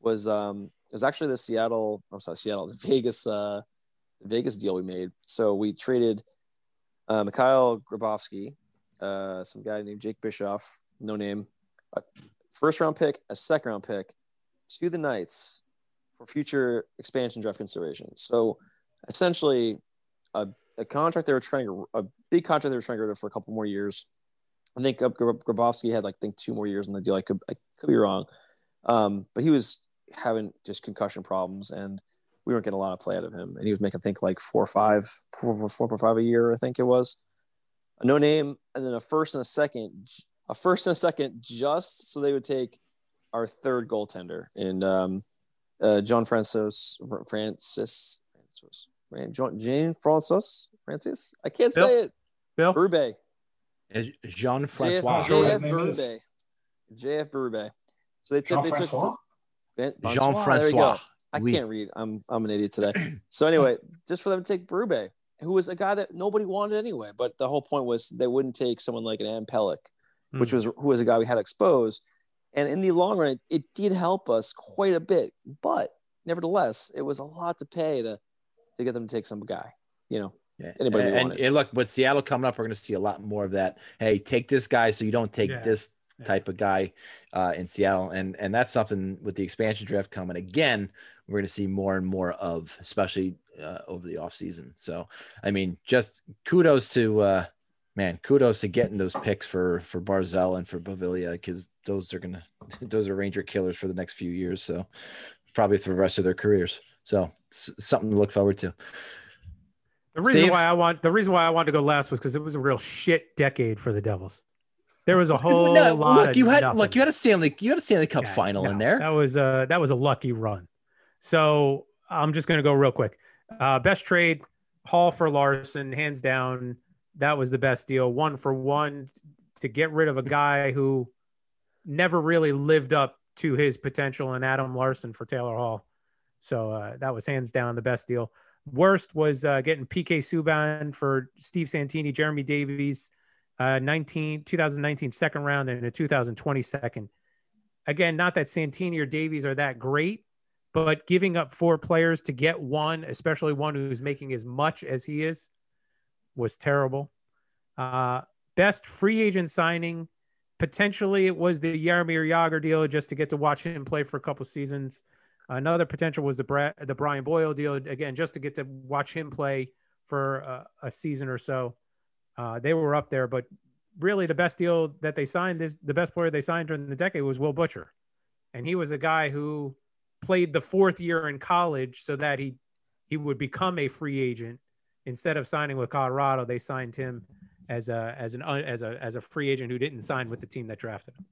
was um was actually the Seattle, I'm sorry, Seattle, the Vegas, uh, the Vegas deal we made. So we traded uh, Mikhail Grabovski, uh, some guy named Jake Bischoff, no name, a first round pick, a second round pick to the Knights for future expansion draft considerations. So essentially, a, a contract they were trying a big contract they were trying to for a couple more years. I think Grabovski had like I think two more years in the deal. I could I could be wrong, um, but he was having just concussion problems, and we weren't getting a lot of play out of him. And he was making I think like four or five, four, four or five a year. I think it was a no name, and then a first and a second, a first and a second, just so they would take our third goaltender and um, uh, John Francis Francis Francis John Jane Francis Francis. I can't Bill? say it. Bill, Berube. Jean JF, Francois. Sure, JF name is- Berube. JF Berube. So they took they took Jean-Francois? Ben- Jean there you go. Francois. I Oui. can't read. I'm I'm an idiot today. So anyway, just for them to take Berube, who was a guy that nobody wanted anyway. But the whole point was they wouldn't take someone like an Adam Pelech, which Hmm. was who was a guy we had exposed. And in the long run, it did help us quite a bit. But nevertheless, it was a lot to pay to to get them to take some guy. You know, Yeah. Anybody we and, and look, with Seattle coming up, we're going to see a lot more of that. Hey, take this guy so you don't take Yeah. this Yeah. type of guy uh, in Seattle, and and that's something with the expansion draft coming again. We're going to see more and more of, especially uh, over the offseason. So, I mean, just kudos to uh, man, kudos to getting those picks for for Barzal and for Beauvillier because those are gonna those are Ranger killers for the next few years. So, probably for the rest of their careers. So, it's something to look forward to. The reason Steve? why I want the reason why I wanted to go last was because it was a real shit decade for the Devils. There was a whole No, lot. look, you had nothing. look, you had a Stanley, you had a Stanley Cup Yeah, final in there. That was a that was a lucky run. So I'm just gonna go real quick. Uh, best trade, Hall for Larsson, hands down. That was the best deal. One for one to get rid of a guy who never really lived up to his potential, and Adam Larsson for Taylor Hall. So uh, that was hands down the best deal. Worst was uh, getting PK Subban for Steve Santini, Jeremy Davies, uh, 19, 2019 second round and a 2020 second. Again, not that Santini or Davies are that great, but giving up four players to get one, especially one who's making as much as he is, was terrible. Uh, best free agent signing, potentially it was the Jaromir Jagr deal just to get to watch him play for a couple seasons. Another potential was the the Brian Boyle deal again, just to get to watch him play for a, a season or so. Uh, they were up there, but really the best deal that they signed is the best player they signed during the decade was Will Butcher, and he was a guy who played the fourth year in college so that he he would become a free agent instead of signing with Colorado. They signed him as a as an as a as a free agent who didn't sign with the team that drafted him.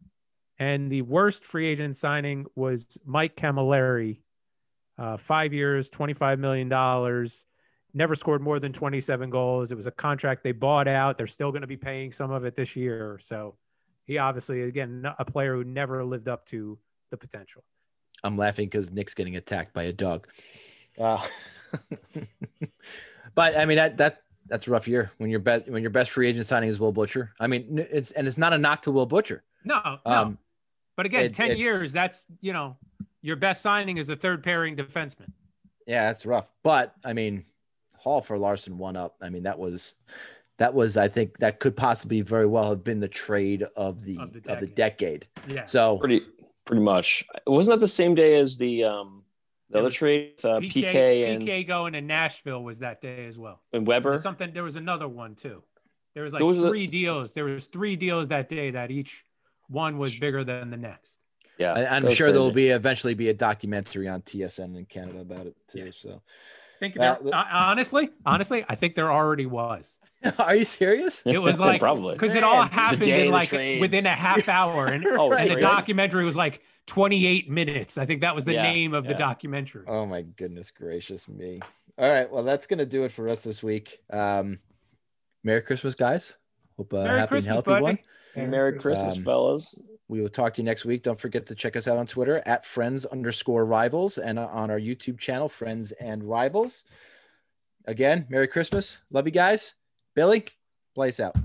And the worst free agent signing was Mike Cammalleri, uh, five years, $25 million, never scored more than 27 goals. It was a contract they bought out. They're still going to be paying some of it this year. So he obviously, again, a player who never lived up to the potential. I'm laughing because Nick's getting attacked by a dog. Uh, but I mean that that that's a rough year when your best when your best free agent signing is Will Butcher. I mean it's and it's not a knock to Will Butcher. No, no. Um, but again, it- 10 years, that's, you know, your best signing is a third pairing defenseman. Yeah, that's rough. But I mean, Hall for Larsson one up. I mean, that was that was I think that could possibly very well have been the trade of the Of of the the, decade. Yeah. So pretty pretty much. Wasn't that the same day as the um the other trade with uh, PK, PK, and, PK going to Nashville was that day as well. and There's Weber? something there was another one too. There was like Those are the- three deals. There was three deals that day that each one was bigger than the next. Yeah, I, I'm sure there will be eventually be a documentary on TSN in Canada about it too. Yeah. So, think Well, there, uh, honestly, honestly, I think there already was. are you serious? It was like probably because it all happened in like within a half hour, and, Oh, and the documentary was like 28 minutes. I think that was the Yeah, name of the documentary. Oh my goodness gracious me! All right, well that's gonna do it for us this week. Um, Merry Christmas, guys. Hope uh, Merry happy Christmas, and healthy buddy. one. Merry Christmas, Um, fellas. We will talk to you next week. Don't forget to check us out on Twitter at friends underscore rivals and on our YouTube channel, Friends and Rivals. Again, Merry Christmas. Love you guys. Billy, play us out.